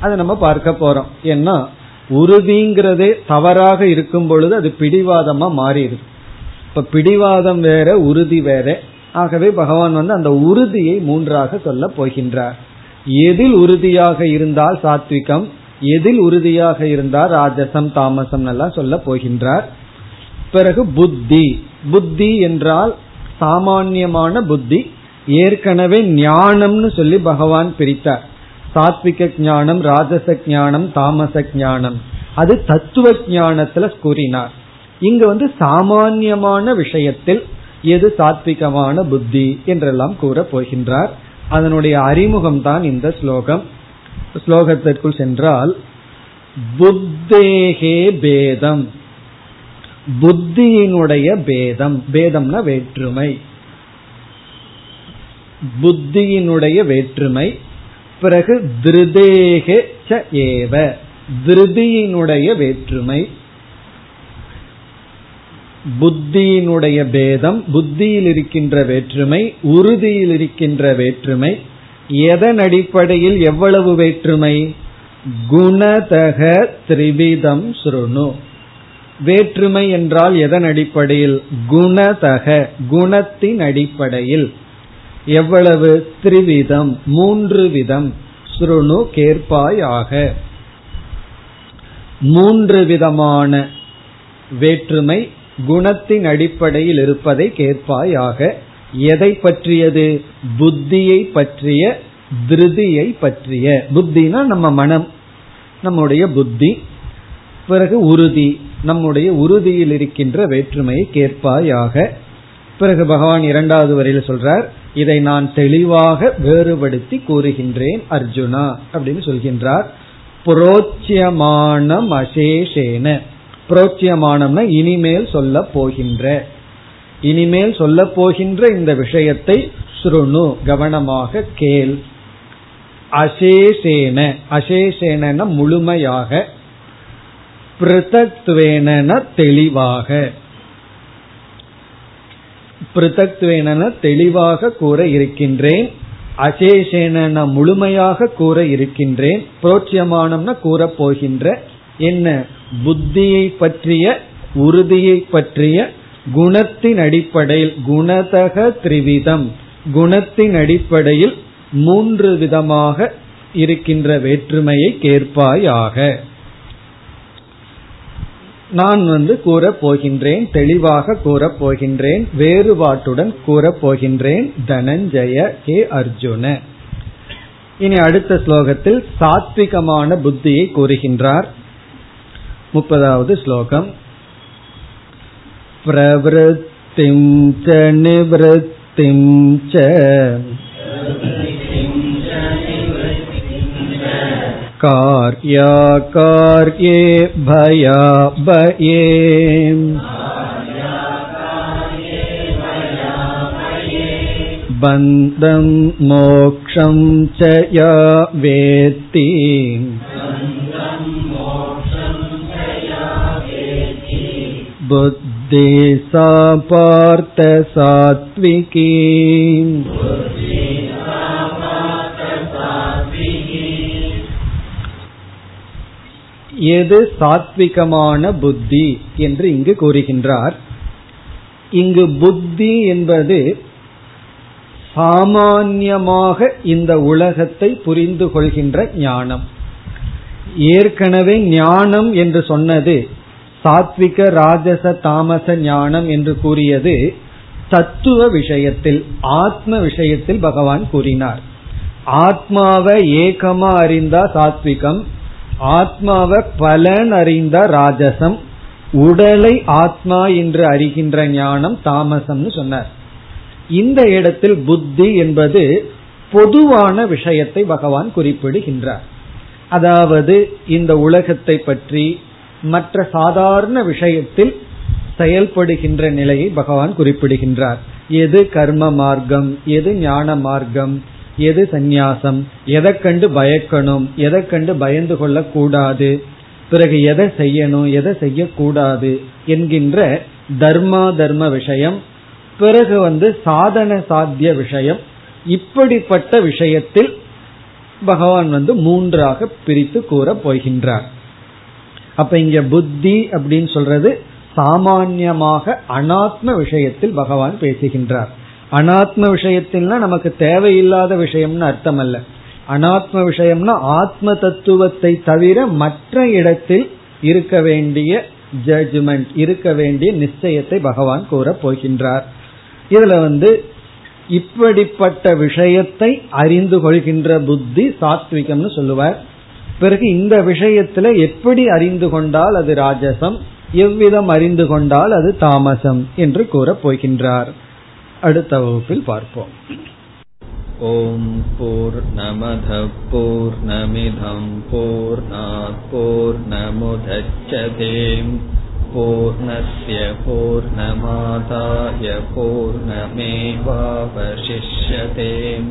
அதை நம்ம பார்க்க போறோம். ஏன்னா உறுதிங்கிறதே தவறாக இருக்கும் பொழுது அது பிடிவாதமா மாறிடுது. இப்ப பிடிவாதம் வேற உறுதி வேற. ஆகவே பகவான் வந்து அந்த உறுதியை மூன்றாக சொல்ல போகின்றார். எதில் உறுதியாக இருந்தால் சாத்விகம் எதில் உறுதியாக இருந்தால் ராஜசம் தாமசம் எல்லாம் சொல்ல போகின்றார். பிறகு புத்தி. புத்தி என்றால் சாமான்யமான புத்தி ஏற்கனவே ஞானம்னு சொல்லி பகவான் பிரித்தார். சாத்விக ஞானம் ராஜச ஞானம் தாமச ஞானம். அது தத்துவ ஞானத்துல கூறினார். இங்க வந்து சாமான்யமான விஷயத்தில் எது சாத்விகமான புத்தி என்றெல்லாம் கூற போகின்றார். அதனுடைய அறிமுகம் தான் இந்த ஸ்லோகம். ஸ்லோகத்திற்குள் சென்றால் புத்தேகே பேதம். புத்தியினுடைய பேதம். பேதம்னா வேற்றுமை. புத்தியினுடைய வேற்றுமை. பிறகு திருதேக ஏவ. திருதியினுடைய வேற்றுமை. புத்தியினுடைய பேதம் புத்தியில் இருக்கின்ற வேற்றுமை உறுதியில் இருக்கின்ற வேற்றுமை எதன் அடிப்படையில் எவ்வளவு வேற்றுமை? குணதக திரிவிதம் சுருணு. வேற்றுமை என்றால் எதன் அடிப்படையில்? குணதக குணத்தின் அடிப்படையில். எவ்வளவு? திரிவிதம் மூன்று விதம். சுருணு கேற்பாயாக. மூன்று விதமான வேற்றுமை குணத்தின் அடிப்படையில் இருப்பதை கேட்பாயாக. எதை பற்றியது? புத்தியை பற்றிய திருதியை பற்றிய. புத்தினா நம்ம மனம் நம்முடைய புத்தி பிறகு உறுதி. நம்முடைய உறுதியில் இருக்கின்ற வேற்றுமையை கேட்பாயாக. பிறகு பகவான் இரண்டாவது வரையில் சொல்றார் இதை நான் தெளிவாக வேறுபடுத்தி கூறுகின்றேன் அர்ஜுனா அப்படின்னு சொல்கின்றார். புரோச்சியமானம் அசேஷேன. புரோச்சியமானம்னா இனிமேல் சொல்ல போகின்ற. இனிமேல் சொல்ல போகின்ற இந்த விஷயத்தை சுருணு கவனமாக கேள். அசேஷேன அசேஷேன முழுமையாக. பிருத்தத்வேன தெளிவாக. பிருத்தத்வேன தெளிவாக கூற இருக்கின்றேன். அசேஷேன முழுமையாக கூற இருக்கின்றேன். புரோட்சியமானம்னா கூற போகின்ற என்ன? புத்தியை பற்றிய உறுதியை பற்றிய குணத்தின் அடிப்படையில் குணதக திரிவிதம் குணத்தின் அடிப்படையில் மூன்று விதமாக இருக்கின்ற வேற்றுமையை கேட்பாயாக. நான் வந்து கூறப் போகின்றேன் தெளிவாக கூறப் போகின்றேன் வேறுபாட்டுடன் கூறப் போகின்றேன். தனஞ்சய கே அர்ஜுன. இனி அடுத்த ஸ்லோகத்தில் சாத்விகமான புத்தியை கூறுகின்றார். मुपदावद् श्लोकम् प्रवृत्तिं च निवृत्तिं च कार्याकार्ये भयाभये बन्धं मोक्षं च या वेत्ति बुद्धि सा पार्थ सात्विकी எது சாத்விகமான புத்தி என்று இங்கு கூறுகின்றார் இங்கு புத்தி என்பது சாமான்யமாக இந்த உலகத்தை புரிந்து கொள்கின்ற ஞானம் ஏற்கனவே ஞானம் என்று சொன்னது சாத்விக ராஜச தாமச ஞானம் என்று கூறியது தத்துவ விஷயத்தில் ஆத்ம விஷயத்தில் பகவான் கூறினார். ஆத்மாவை ஏகமா அறிந்தா சாத்விகம் ஆத்மாவை பலன் அறிந்த ராஜசம் உடலை ஆத்மா என்று அறிகின்ற ஞானம் தாமசம்னு சொன்னார். இந்த இடத்தில் புத்தி என்பது பொதுவான விஷயத்தை பகவான் குறிப்பிடுகின்றார். அதாவது இந்த உலகத்தை பற்றி மற்ற சாதாரண விஷயத்தில் செயல்படுகின்ற நிலையை பகவான் குறிப்பிடுகின்றார். எது கர்ம மார்க்கம் எது ஞான மார்க்கம் எது சந்நியாசம் எதை கண்டு பயக்கணும் எதை கண்டு பயந்து கொள்ளக்கூடாது பிறகு எதை செய்யணும் எதை செய்யக்கூடாது என்கின்ற தர்மா தர்ம விஷயம் பிறகு வந்து சாதன சாத்திய விஷயம் இப்படிப்பட்ட விஷயத்தில் பகவான் வந்து மூன்றாக பிரித்து கூற போகின்றார். அப்ப இங்க புத்தி அப்படின்னு சொல்றது சாமான்யமாக அனாத்ம விஷயத்தில் பகவான் பேசுகின்றார். அனாத்ம விஷயத்தில்னா நமக்கு தேவையில்லாத விஷயம்னு அர்த்தம் அல்ல அனாத்ம விஷயம்னா ஆத்ம தத்துவத்தை தவிர மற்ற இடத்தில் இருக்க வேண்டிய ஜட்ஜ்மெண்ட் இருக்க வேண்டிய நிச்சயத்தை பகவான் கூற போகின்றார். இதுல வந்து இப்படிப்பட்ட விஷயத்தை அறிந்து கொள்கின்ற புத்தி சாத்விகம்னு சொல்லுவார். பிறகு இந்த விஷயத்துல எப்படி அறிந்து கொண்டால் அது ராஜசம்? எவ்விதம் அறிந்து கொண்டால் அது தாமசம் என்று கூறப் போகின்றார். அடுத்த வகுப்பில் பார்ப்போம். ஓம் போர் நமத போர் நமிதம் போர் போர் நமுதச்சதேம் பூர்ணய பூர்ணமாதாய பூர்ணமேவாவசிஷ்யதேம்.